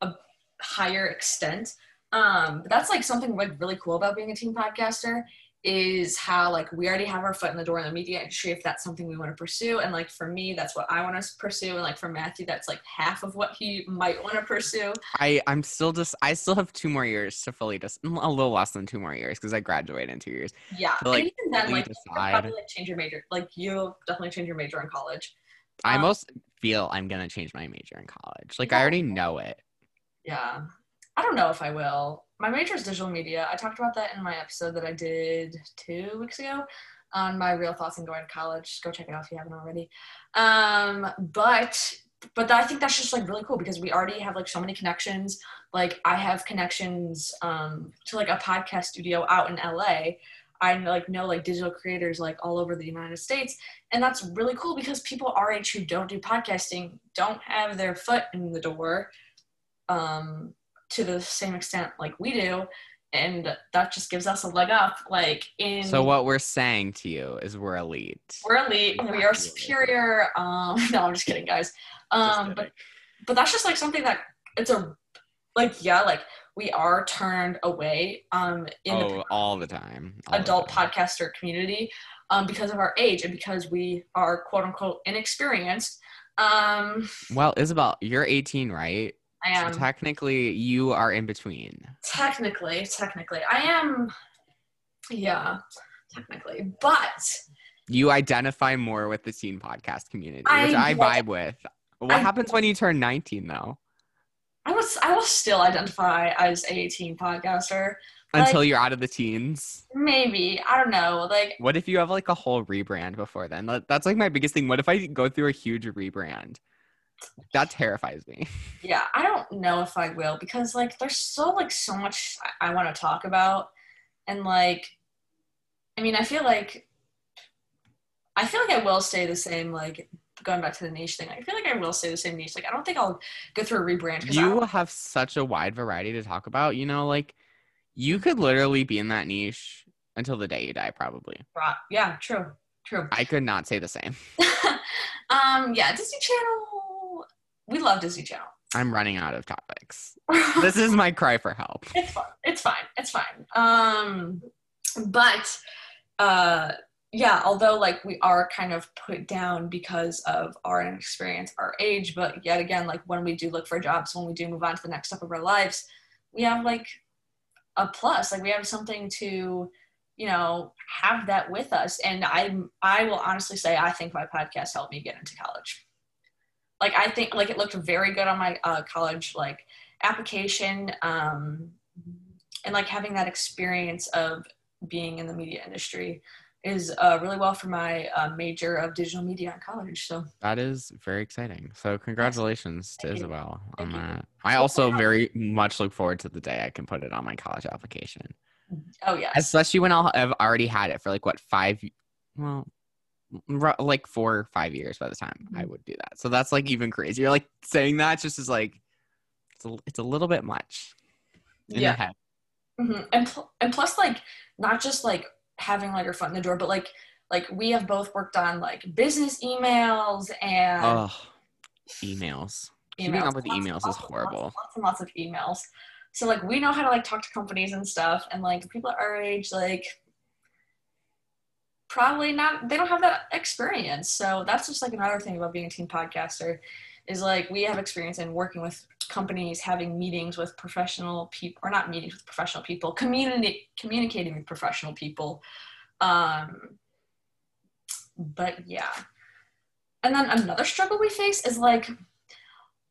a higher extent. Um, but that's like something like really cool about being a teen podcaster is how like we already have our foot in the door in the media industry if that's something we want to pursue. And like for me that's what i want to pursue. And like for matthew that's like half of what he might want to pursue. I i'm still just i still have two more years to fully just a little less than two more years because i graduate in two years. Yeah. To, like, and even then like decide. probably like change your major like you'll definitely change your major in college. I um, most feel i'm gonna change my major in college. Like yeah. i already know it. Yeah. I don't know if i will my major is digital media. I talked about that in my episode that I did two weeks ago on my real thoughts on going to college. Go check it out if you haven't already. Um, but but I think that's just like really cool because we already have like so many connections. Like I have connections um, to like a podcast studio out in LA. I like know like digital creators like all over the United States, and that's really cool because people age who don't do podcasting don't have their foot in the door. Um, to the same extent like we do and that just gives us a leg up like in so what we're saying to you is we're elite. We're elite we are superior um no i'm just kidding guys. Um but but that's just like something that it's a like yeah like we are turned away um in oh, the all the time all adult the time. podcaster community um because of our age and because we are quote unquote inexperienced um well isabel you're 18 right I am. So technically, you are in between. Technically, technically, I am. Yeah, technically, but you identify more with the teen podcast community, I, which I vibe with. What I, happens when you turn 19, though? I was I will still identify as a teen podcaster until like, you're out of the teens. Maybe I don't know. Like, what if you have like a whole rebrand before then? That's like my biggest thing. What if I go through a huge rebrand? That terrifies me. Yeah, I don't know if I will because like there's so like so much I, I want to talk about, and like, I mean, I feel like I feel like I will stay the same. Like going back to the niche thing, I feel like I will stay the same niche. Like I don't think I'll go through a rebrand. You have such a wide variety to talk about. You know, like you could literally be in that niche until the day you die, probably. Right. Yeah. True. True. I could not say the same. um. Yeah. Disney Channel. We love Disney Channel. I'm running out of topics. this is my cry for help. It's fine. It's fine. It's fine. Um, but uh, yeah, although like we are kind of put down because of our inexperience, our age, but yet again, like when we do look for jobs, when we do move on to the next step of our lives, we have like a plus. Like we have something to, you know, have that with us. And I, I will honestly say, I think my podcast helped me get into college like I think like it looked very good on my uh, college like application um, and like having that experience of being in the media industry is uh, really well for my uh, major of digital media in college. So that is very exciting. So congratulations Thank to you. Isabel on Thank that. You. I also very much look forward to the day I can put it on my college application. Oh yeah, especially when I'll have already had it for like what five, well, like four or five years by the time I mm-hmm. would do that. So that's like even crazier. Like saying that just is like it's a, it's a little bit much in yeah. head. Mm-hmm. And pl- and plus like not just like having like your foot in the door, but like like we have both worked on like business emails and oh, emails. emails. Keeping up with lots, emails lots, is horrible. Lots, lots and lots of emails. So like we know how to like talk to companies and stuff, and like people at our age like probably not they don't have that experience. So that's just like another thing about being a teen podcaster is like we have experience in working with companies having meetings with professional people or not meetings with professional people community communicating with professional people. Um but yeah. And then another struggle we face is like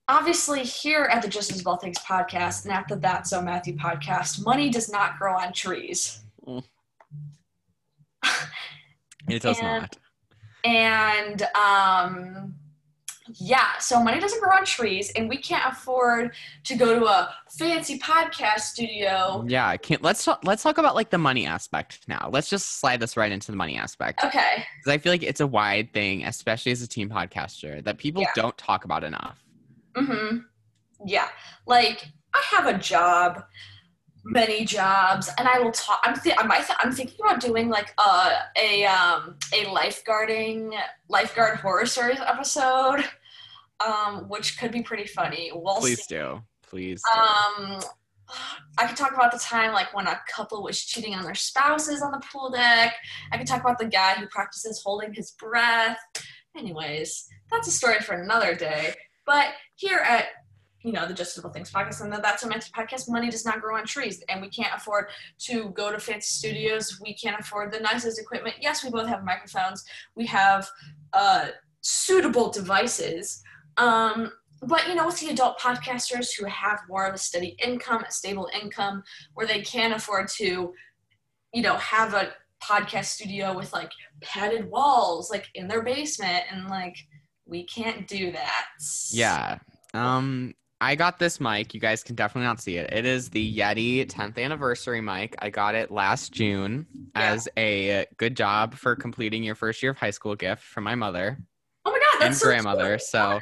obviously here at the Just Isabel Things podcast and at the that so matthew podcast money does not grow on trees. Mm. It does and, not. And um, yeah, so money doesn't grow on trees, and we can't afford to go to a fancy podcast studio. Yeah, I can't. Let's talk, let's talk about like the money aspect now. Let's just slide this right into the money aspect. Okay. Because I feel like it's a wide thing, especially as a team podcaster, that people yeah. don't talk about enough. Mm-hmm. Yeah, like I have a job many jobs and i will talk i'm, th- I'm, I'm thinking about doing like a a um a lifeguarding lifeguard horror stories episode um which could be pretty funny we'll please see. do please do. um I could talk about the time like when a couple was cheating on their spouses on the pool deck. I could talk about the guy who practices holding his breath. Anyways, that's a story for another day. But here at you know, the Just Isabel Things podcast and the That's So Matthew podcast, money does not grow on trees. And we can't afford to go to fancy studios. We can't afford the nicest equipment. Yes, we both have microphones. We have uh, suitable devices. Um, but, you know, with the adult podcasters who have more of a steady income, a stable income, where they can afford to, you know, have a podcast studio with like padded walls, like in their basement, and like, we can't do that. Yeah. Um, I got this mic. You guys can definitely not see it. It is the Yeti 10th anniversary mic. I got it last June yeah. as a good job for completing your first year of high school gift from my mother. Oh my god, and so grandmother. So,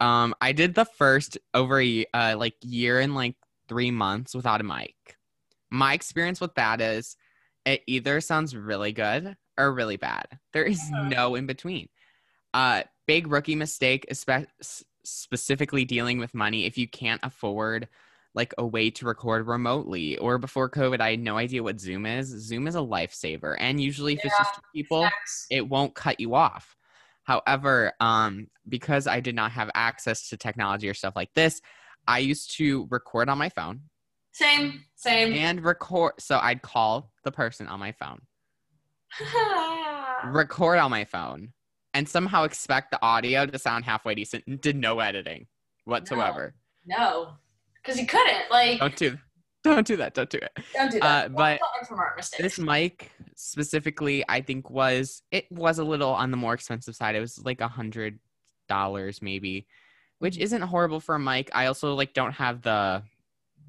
um, I did the first over a uh, like year and like three months without a mic. My experience with that is, it either sounds really good or really bad. There is uh-huh. no in between. Uh, big rookie mistake, especially specifically dealing with money if you can't afford like a way to record remotely. Or before covid i had no idea what zoom is. Zoom is a lifesaver and usually if yeah, it's just people it won't cut you off. However um because i did not have access to technology or stuff like this i used to record on my phone. Same same. And record so i'd call the person on my phone. Record on my phone and somehow expect the audio to sound halfway decent did no editing whatsoever. No, because no. you couldn't. Like, don't do, don't do that. Don't do it. Don't do that. Uh, but this mic specifically, I think was it was a little on the more expensive side. It was like a hundred dollars maybe, which mm-hmm. isn't horrible for a mic. I also like don't have the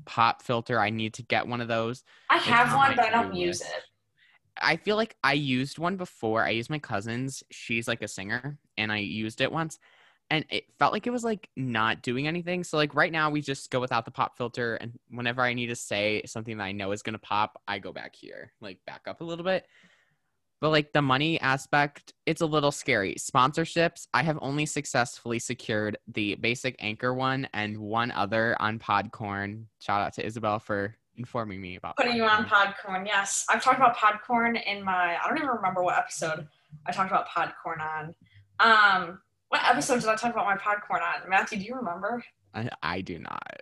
pop filter. I need to get one of those. I have one, but I don't use it. I feel like I used one before. I used my cousin's. She's like a singer, and I used it once, and it felt like it was like not doing anything. So like right now, we just go without the pop filter, and whenever I need to say something that I know is gonna pop, I go back here, like back up a little bit. But like the money aspect, it's a little scary. Sponsorships, I have only successfully secured the basic anchor one and one other on Podcorn. Shout out to Isabel for informing me about putting you on Podcorn. Yes, I've talked about Podcorn in my. I don't even remember what episode I talked about Podcorn on. Um, what episode did I talk about my Podcorn on? Matthew, do you remember? I, I do not.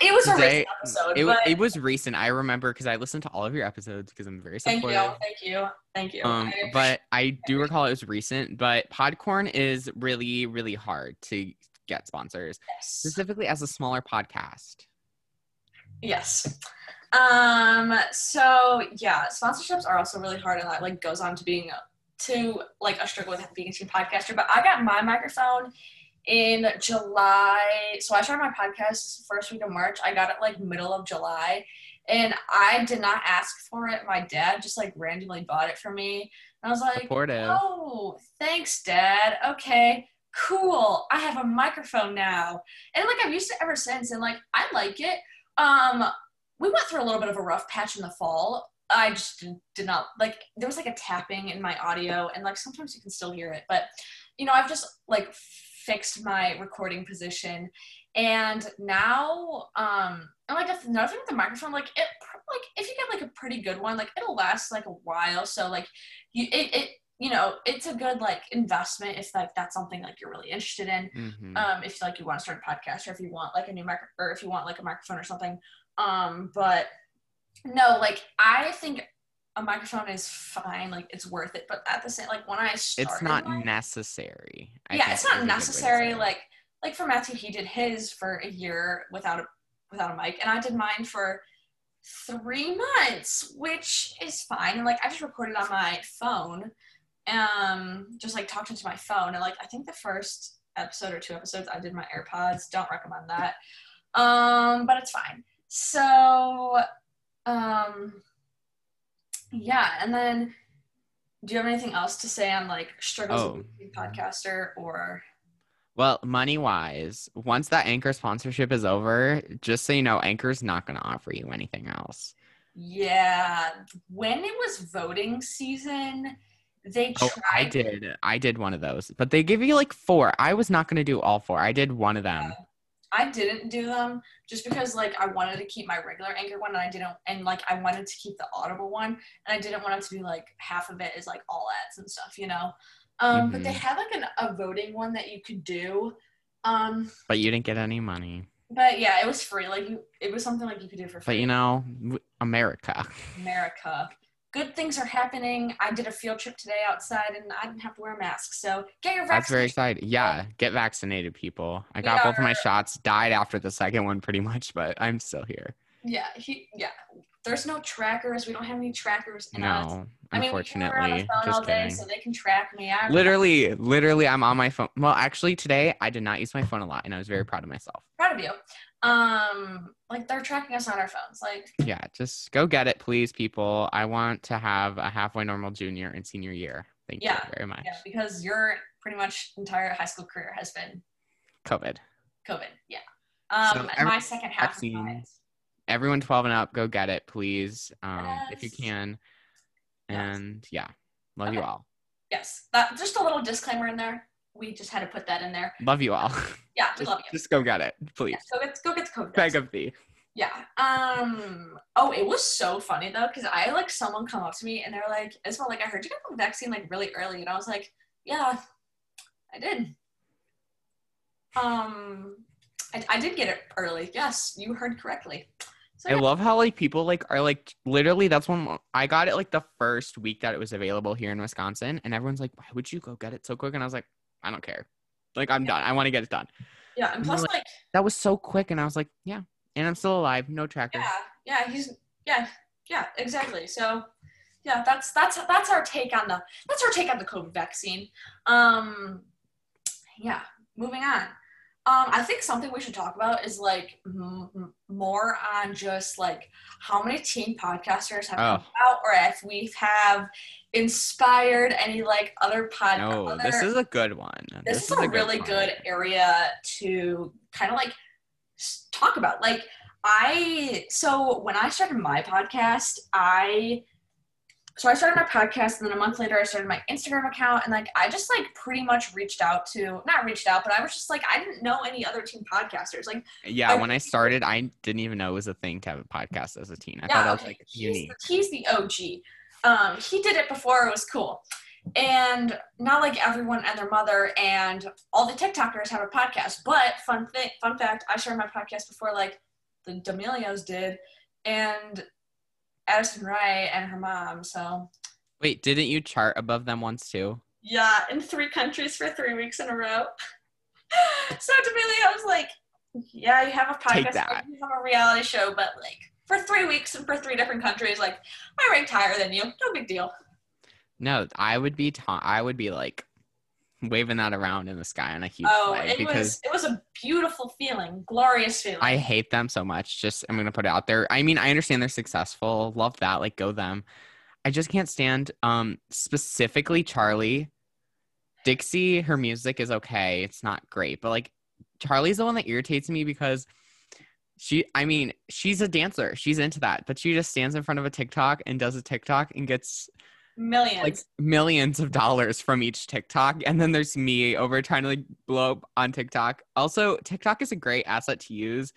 It was a recent episode. It, but... it was recent. I remember because I listened to all of your episodes because I'm very supportive. Thank you. Thank you. Thank you. Um, I but I do recall it was recent. But Podcorn is really, really hard to get sponsors, yes. specifically as a smaller podcast. Yes. Um. So yeah, sponsorships are also really hard, and that like goes on to being to like a struggle with being a team podcaster. But I got my microphone in July. So I started my podcast first week of March. I got it like middle of July. And I did not ask for it. My dad just like randomly bought it for me. And I was like, Supportive. Oh, thanks, Dad. Okay, cool. I have a microphone now. And like I've used it ever since. And like I like it. Um, we went through a little bit of a rough patch in the fall. I just did not like there was like a tapping in my audio and like sometimes you can still hear it, but you know, I've just like fixed my recording position and now um and like another thing with the microphone like it like if you get like a pretty good one like it'll last like a while so like you it, it you know it's a good like investment if like that's something like you're really interested in mm-hmm. um if like you want to start a podcast or if you want like a new mic or if you want like a microphone or something um but no like i think a microphone is fine, like it's worth it. But at the same, like when I started, it's not necessary. I yeah, it's not necessary. Like like for Matthew, he did his for a year without a without a mic, and I did mine for three months, which is fine. And like I just recorded on my phone, um, just like talked into my phone, and like I think the first episode or two episodes I did my AirPods. Don't recommend that, um, but it's fine. So, um yeah, and then do you have anything else to say on like struggles oh. being podcaster or? Well, money wise, once that Anchor sponsorship is over, just so you know, Anchor's not going to offer you anything else. Yeah, when it was voting season, they tried. Oh, I did. I did one of those, but they give you like four. I was not going to do all four. I did one of them. I didn't do them just because like I wanted to keep my regular anchor one and I didn't and like I wanted to keep the audible one and I didn't want it to be like half of it is like all ads and stuff, you know. Um, mm-hmm. but they mm-hmm. had like an, a voting one that you could do. Um, but you didn't get any money. But yeah, it was free. Like you, it was something like you could do for free. But you know, America. America good things are happening. I did a field trip today outside and I didn't have to wear a mask. So get your vaccine. That's very exciting. Yeah, get vaccinated, people. I got both of my shots, died after the second one pretty much, but I'm still here. Yeah, he, yeah. There's no trackers. We don't have any trackers. no, us. I mean, unfortunately. just kidding. so they can track me. I literally, literally, I'm on my phone. Well, actually, today I did not use my phone a lot, and I was very proud of myself. Proud of you um like they're tracking us on our phones like yeah just go get it please people. I want to have a halfway normal junior and senior year. Thank yeah, you very much. Yeah because your pretty much entire high school career has been covid. Covid yeah. Um so every, my second half everyone 12 and up go get it please um yes. if you can. And yes. yeah love okay. you all. Yes that just a little disclaimer in there we just had to put that in there. Love you all. Yeah, we just, love you. Just go get it, please. Yeah, go get go get the COVID. Beg of thee. Yeah. Um. Oh, it was so funny though, because I like someone come up to me and they're like, "Isabel, like I heard you got the vaccine like really early," and I was like, "Yeah, I did." Um, I, I did get it early. Yes, you heard correctly. So, yeah. I love how like people like are like literally that's when I got it like the first week that it was available here in Wisconsin, and everyone's like, "Why would you go get it so quick?" And I was like, I don't care. Like I'm yeah. done. I want to get it done. Yeah, and plus and like, like, that was so quick, and I was like, yeah, and I'm still alive, no tracker. Yeah, yeah, he's yeah, yeah, exactly. So yeah, that's that's that's our take on the that's our take on the COVID vaccine. Um, yeah, moving on. Um, I think something we should talk about is like m- more on just like how many teen podcasters have oh. come out, or if we have inspired any like other pod. No, other, this is a good one. This, this is, is, a, a really good, good area to kind of like talk about. Like I, so when I started my podcast, I so I started my podcast, and then a month later, I started my Instagram account, and like I just like pretty much reached out to not reached out, but I was just like I didn't know any other teen podcasters. Like yeah, I, when I started, I didn't even know it was a thing to have a podcast as a teen. I yeah, thought it was like he's, unique. He's the OG. Um, he did it before it was cool, and not like everyone and their mother and all the TikTokers have a podcast. But fun thing, fun fact, I started my podcast before like the D'Amelios did, and Addison Rae and her mom. So. Wait, didn't you chart above them once too? Yeah, in three countries for three weeks in a row. so D'Amelio was like, "Yeah, you have a podcast, you have a reality show, but like for three weeks and for three different countries, like I ranked higher than you. No big deal." No, I would be. Ta- I would be like waving that around in the sky on a huge oh, it because was, it was a beautiful feeling, glorious feeling. I hate them so much. Just I'm gonna put it out there. I mean, I understand they're successful. Love that. Like go them. I just can't stand um specifically Charlie. Dixie, her music is okay. It's not great, but like Charlie's the one that irritates me because she I mean, she's a dancer. She's into that, but she just stands in front of a TikTok and does a TikTok and gets millions. Like millions of dollars from each tiktok and then there's me over trying to like blow up on tiktok. Also tiktok is a great asset to use.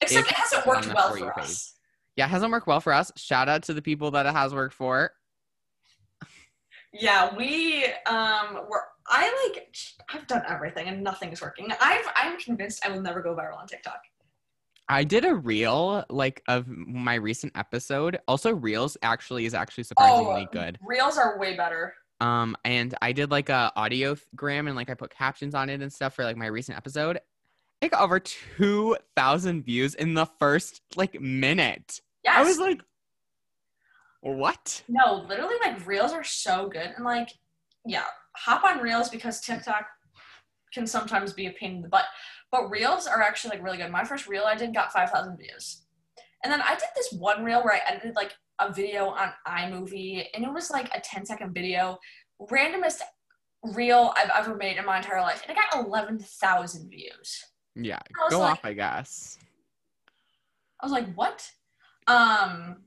Except it hasn't worked well for, for us. yeah it hasn't worked well for us. Shout out to the people that it has worked for. Yeah we um were i like i've done everything and nothing is working. I've i'm convinced i will never go viral on tiktok I did a reel like of my recent episode. Also, reels actually is actually surprisingly oh, good. Reels are way better. Um, and I did like a audiogram and like I put captions on it and stuff for like my recent episode. It got over two thousand views in the first like minute. Yes. I was like, what? No, literally, like reels are so good and like, yeah, hop on reels because TikTok can sometimes be a pain in the butt. But reels are actually like really good. My first reel I did got 5,000 views. And then I did this one reel where I edited like a video on iMovie and it was like a 10 second video. Randomest reel I've ever made in my entire life. And it got 11,000 views. Yeah, go like, off, I guess. I was like, what? Um,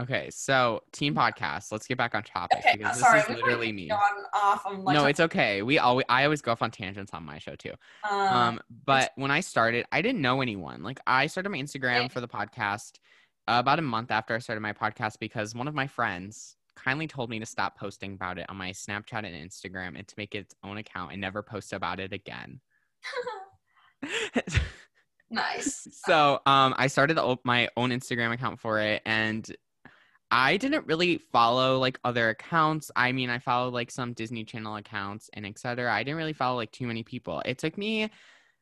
Okay, so team podcast. Let's get back on topic okay, because this sorry, is literally me. Off like no, it's okay. We always I always go off on tangents on my show too. Um, um but when I started, I didn't know anyone. Like I started my Instagram for the podcast uh, about a month after I started my podcast because one of my friends kindly told me to stop posting about it on my Snapchat and Instagram and to make its own account and never post about it again. nice. So, um, I started my own Instagram account for it, and I didn't really follow like other accounts. I mean, I followed like some Disney Channel accounts and etc. I didn't really follow like too many people. It took me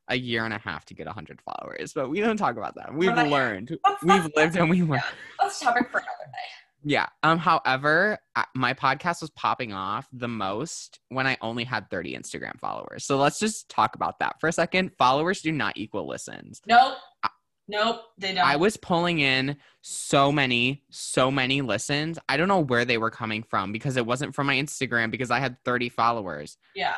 a year and a half to get 100 followers, but we don't talk about that. We've learned. We've lived and we learned. That's topic for another day. Yeah. Um. However, my podcast was popping off the most when I only had 30 Instagram followers. So let's just talk about that for a second. Followers do not equal listens. Nope. Nope, they don't. I was pulling in so many, so many listens. I don't know where they were coming from because it wasn't from my Instagram because I had 30 followers. Yeah.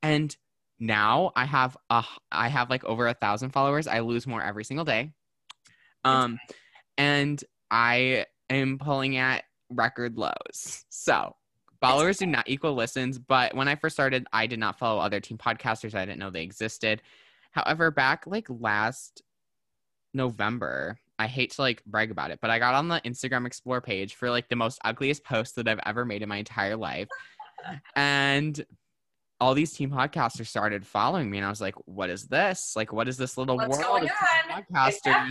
And now I have a I have like over a thousand followers. I lose more every single day. Um and I am pulling at record lows. So followers do not equal listens, but when I first started, I did not follow other team podcasters. I didn't know they existed. However, back like last November, I hate to like brag about it, but I got on the Instagram Explore page for like the most ugliest post that I've ever made in my entire life. and all these team podcasters started following me, and I was like, "What is this? Like, what is this little What's world of podcasters?"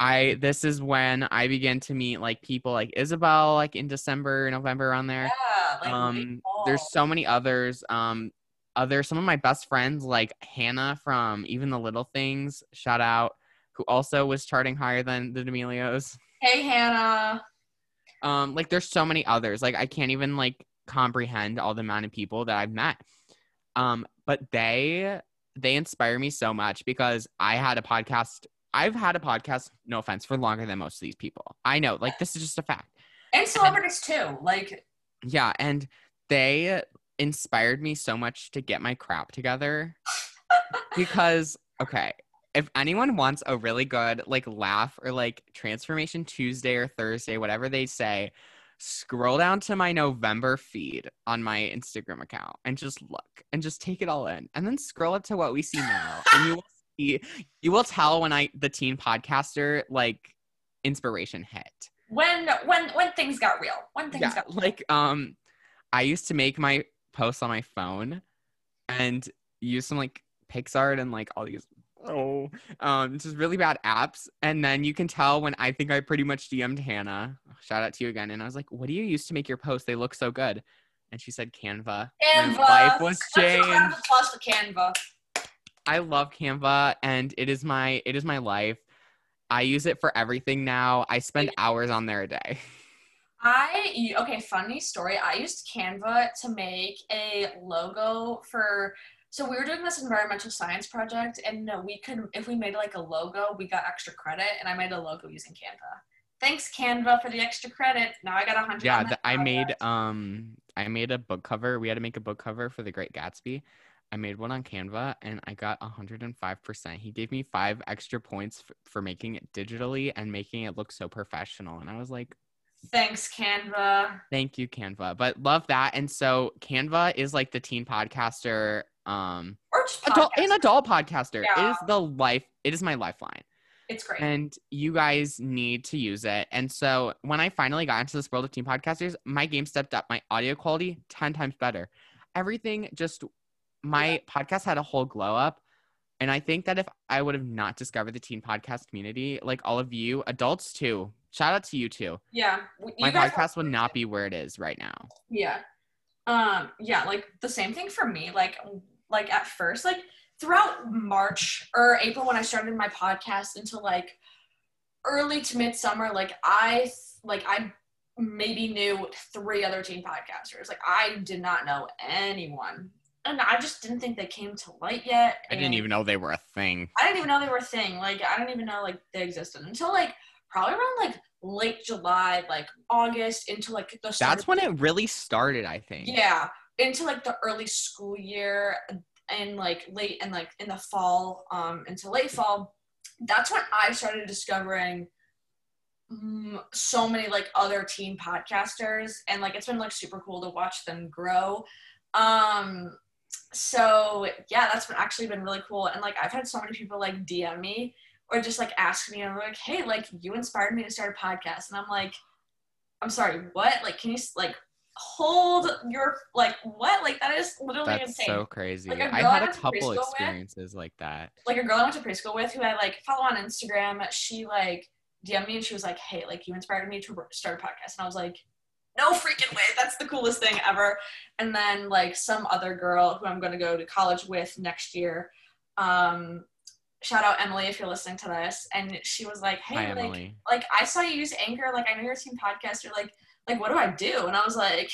I this is when I began to meet like people like Isabel, like in December, November, on there. Yeah, like um, there's so many others. Um, other some of my best friends like Hannah from Even the Little Things. Shout out who also was charting higher than the D'Amelios. Hey, Hannah. Um, like there's so many others. Like I can't even like comprehend all the amount of people that I've met. Um, but they they inspire me so much because I had a podcast. I've had a podcast, no offense, for longer than most of these people. I know, like this is just a fact. And celebrities and, too. Like Yeah, and they inspired me so much to get my crap together. because okay, if anyone wants a really good like laugh or like transformation Tuesday or Thursday, whatever they say, scroll down to my November feed on my Instagram account and just look and just take it all in. And then scroll up to what we see now. and you will see you will tell when I the teen podcaster like inspiration hit. When when when things got real. When things yeah, got real. like um I used to make my posts on my phone and use some like PicsArt and like all these oh um just really bad apps and then you can tell when i think i pretty much dm'd hannah. Shout out to you again. And i was like what do you use to make your post they look so good. And she said canva. Canva. my life was changed. plus for canva. I love canva and it is my it is my life. I use it for everything now. I spend hours on there a day. I okay, funny story. I used Canva to make a logo for so we were doing this environmental science project, and no, we could if we made like a logo, we got extra credit, and I made a logo using Canva. Thanks Canva for the extra credit. Now I got a hundred. Yeah, I made um I made a book cover. We had to make a book cover for The Great Gatsby. I made one on Canva and I got 105%. He gave me five extra points f- for making it digitally and making it look so professional. And I was like, Thanks, Canva. Thank you, Canva. But love that. And so Canva is like the teen podcaster um or adult, an adult podcaster. yeah. is the life it is my lifeline. It's great. And you guys need to use it. And so when i finally got into this world of teen podcasters my game stepped up. My audio quality 10 times better. Everything just my yeah. podcast had a whole glow up. And i think that if i would have not discovered the teen podcast community like all of you adults too shout out to you too. Yeah. You my podcast would not be where it is right now. Yeah. Um yeah like the same thing for me. Like like at first, like throughout March or April when I started my podcast until like early to midsummer, like I like I maybe knew three other teen podcasters. Like I did not know anyone. And I just didn't think they came to light yet. I didn't even know they were a thing. I didn't even know they were a thing. Like I didn't even know like they existed until like probably around like late July, like August into like the That's when it really started, I think. Yeah into like the early school year and like late and like in the fall um into late fall that's when i started discovering um, so many like other teen podcasters and like it's been like super cool to watch them grow. Um so yeah that's been actually been really cool and like i've had so many people like dm me or just like ask me and like hey like you inspired me to start a podcast and i'm like i'm sorry what? Like can you like hold your like what like that is literally That's insane. so crazy. Like I had a couple experiences with, like that. Like a girl I went to preschool with who I like follow on Instagram. She like DM'd me and she was like, "Hey, like you inspired me to start a podcast," and I was like. No freaking way! That's the coolest thing ever. And then like some other girl who I'm going to go to college with next year, um, shout out Emily if you're listening to this. And she was like, "Hey, Hi, like, like I saw you use Anchor. Like I know you're a teen podcaster. Like like, what do I do? And I was like,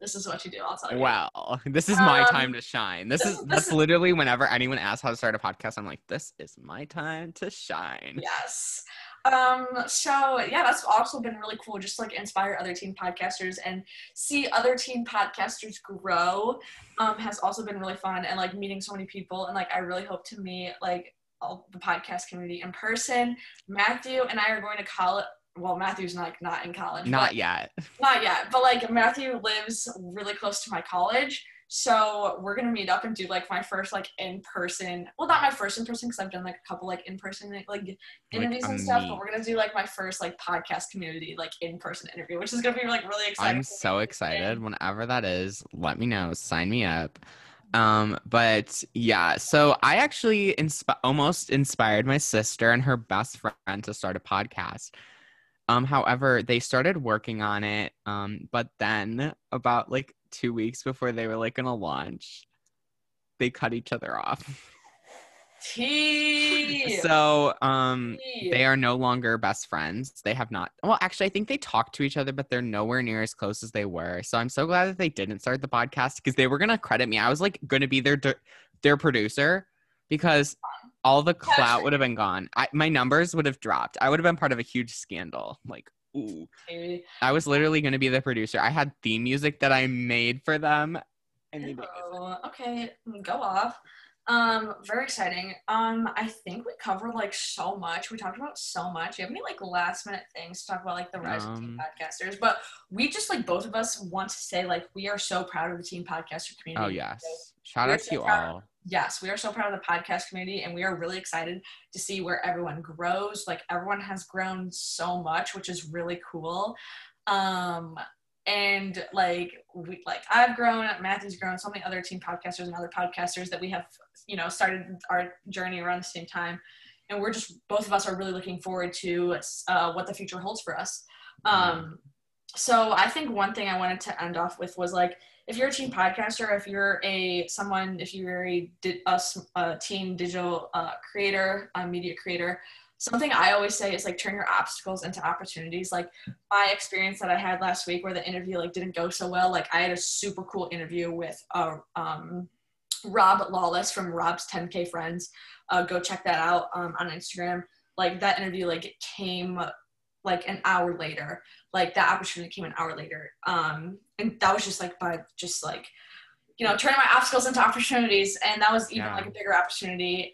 this is what you do. I'll tell you. Wow, this is my um, time to shine. This, is that's this literally whenever anyone asks how to start a podcast, I'm like, this is my time to shine. Yes. Um. So yeah, that's also been really cool. Just like inspire other teen podcasters and see other teen podcasters grow. Um, has also been really fun and like meeting so many people and like I really hope to meet like all the podcast community in person. Matthew and I are going to college well matthew's like not in college not yet. not yet but like matthew lives really close to my college so we're gonna meet up and do like my first like in person well not my first in person because i've done like a couple like in person like interviews like and stuff but we're gonna do like my first like podcast community like in person interview which is gonna be like really exciting. i'm so excited. Whenever that is let me know. Sign me up. Um but yeah so i actually insp- almost inspired my sister and her best friend to start a podcast um, however, they started working on it. Um, but then about like two weeks before they were like gonna launch, they cut each other off. Tea. So um Tea. they are no longer best friends. They have not well actually I think they talk to each other, but they're nowhere near as close as they were. So I'm so glad that they didn't start the podcast because they were gonna credit me. I was like gonna be their their producer because all the clout would have been gone. I, my numbers would have dropped. I would have been part of a huge scandal. Like, ooh. I was literally going to be the producer. I had theme music that I made for them. And oh, okay, go off. Um, very exciting. Um, I think we covered like so much. We talked about so much. Do you have any like last minute things to talk about like the rise um, of teen podcasters? But we just like both of us want to say like we are so proud of the team podcaster community. Oh yes. Shout out to you all. Yes, we are so proud of the podcast community and we are really excited to see where everyone grows. Like everyone has grown so much, which is really cool. Um and like we like I've grown, Matthew's grown, so many other team podcasters and other podcasters that we have, you know, started our journey around the same time, and we're just both of us are really looking forward to uh, what the future holds for us. Um, so I think one thing I wanted to end off with was like if you're a teen podcaster, if you're a someone, if you're a, a, a teen digital uh, creator, a media creator, something I always say is like turn your obstacles into opportunities. Like my experience that I had last week where the interview like didn't go so well. Like I had a super cool interview with uh, um, Rob Lawless from Rob's 10K Friends. Uh, go check that out um, on Instagram. Like that interview like came like an hour later. Like that opportunity came an hour later. Um, and that was just like by just like you know turning my obstacles into opportunities and that was even yeah. like a bigger opportunity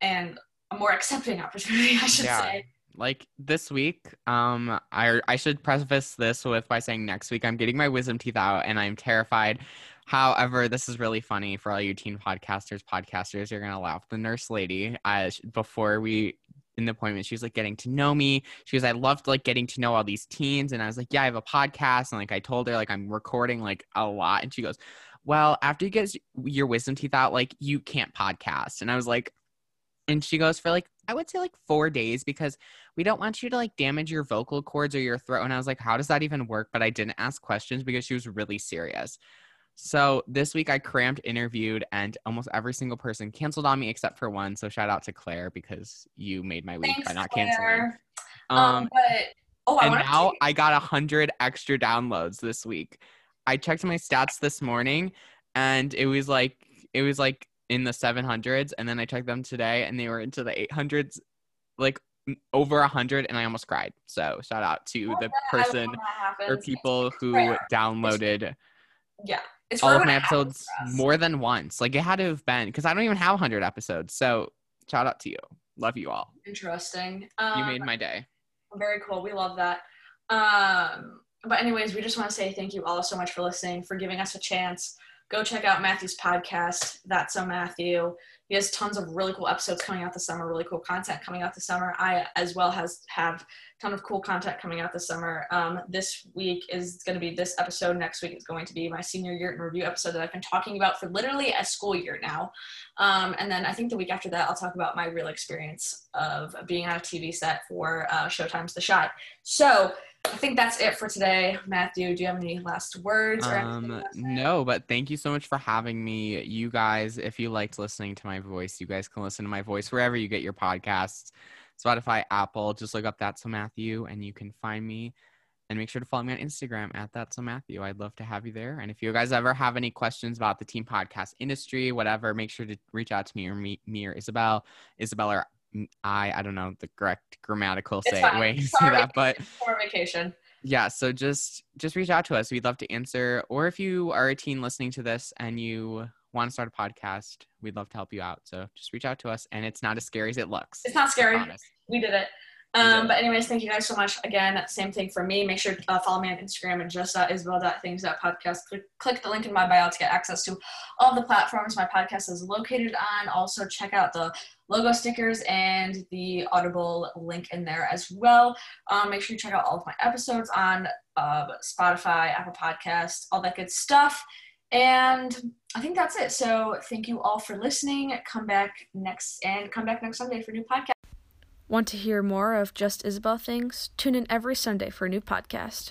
and a more accepting opportunity, I should yeah. say. Like this week, um, I I should preface this with by saying next week I'm getting my wisdom teeth out and I'm terrified. However, this is really funny for all you teen podcasters, podcasters. You're gonna laugh. The nurse lady, uh, before we in the appointment, she was like getting to know me. She was, I loved like getting to know all these teens, and I was like, yeah, I have a podcast, and like I told her like I'm recording like a lot, and she goes, well, after you get your wisdom teeth out, like you can't podcast, and I was like, and she goes for like I would say like four days because we don't want you to like damage your vocal cords or your throat. And I was like, how does that even work? But I didn't ask questions because she was really serious. So this week I cramped, interviewed, and almost every single person canceled on me except for one. So shout out to Claire because you made my week Thanks, by not canceling. Um, um, but oh, I and now to- I got a hundred extra downloads this week. I checked my stats this morning, and it was like it was like in the 700s and then I checked them today and they were into the 800s like over a 100 and I almost cried. So shout out to the person or people who downloaded yeah it's all of my episodes more than once. Like it had to have been because I don't even have 100 episodes. So shout out to you. Love you all. Interesting. Um, you made my day. Very cool. We love that. Um, but anyways, we just want to say thank you all so much for listening, for giving us a chance go check out Matthew's podcast, That's So Matthew. He has tons of really cool episodes coming out this summer, really cool content coming out this summer. I as well has have a ton of cool content coming out this summer. Um, this week is going to be this episode. Next week is going to be my senior year in review episode that I've been talking about for literally a school year now. Um, and then I think the week after that, I'll talk about my real experience of being on a TV set for uh, Showtime's The Shot. So I think that's it for today. Matthew, do you have any last words? um, no, but thank you so much for having me. You guys, if you liked listening to my voice, you guys can listen to my voice wherever you get your podcasts Spotify, Apple. Just look up That's So Matthew and you can find me. And make sure to follow me on Instagram at That's So Matthew. I'd love to have you there. And if you guys ever have any questions about the team podcast industry, whatever, make sure to reach out to me or me, me or Isabel. Isabel or I I don't know the correct grammatical say way to say that, but for vacation. Yeah, so just just reach out to us. We'd love to answer. Or if you are a teen listening to this and you want to start a podcast, we'd love to help you out. So just reach out to us, and it's not as scary as it looks. It's not scary. We did it. Um, but anyways, thank you guys so much. Again, same thing for me. Make sure to uh, follow me on Instagram and just isabel.things.podcast. Click, click the link in my bio to get access to all the platforms my podcast is located on. Also, check out the logo stickers and the Audible link in there as well. Um, make sure you check out all of my episodes on uh, Spotify, Apple Podcasts, all that good stuff. And I think that's it. So thank you all for listening. Come back next and come back next Sunday for new podcast. Want to hear more of Just Isabel things? Tune in every Sunday for a new podcast.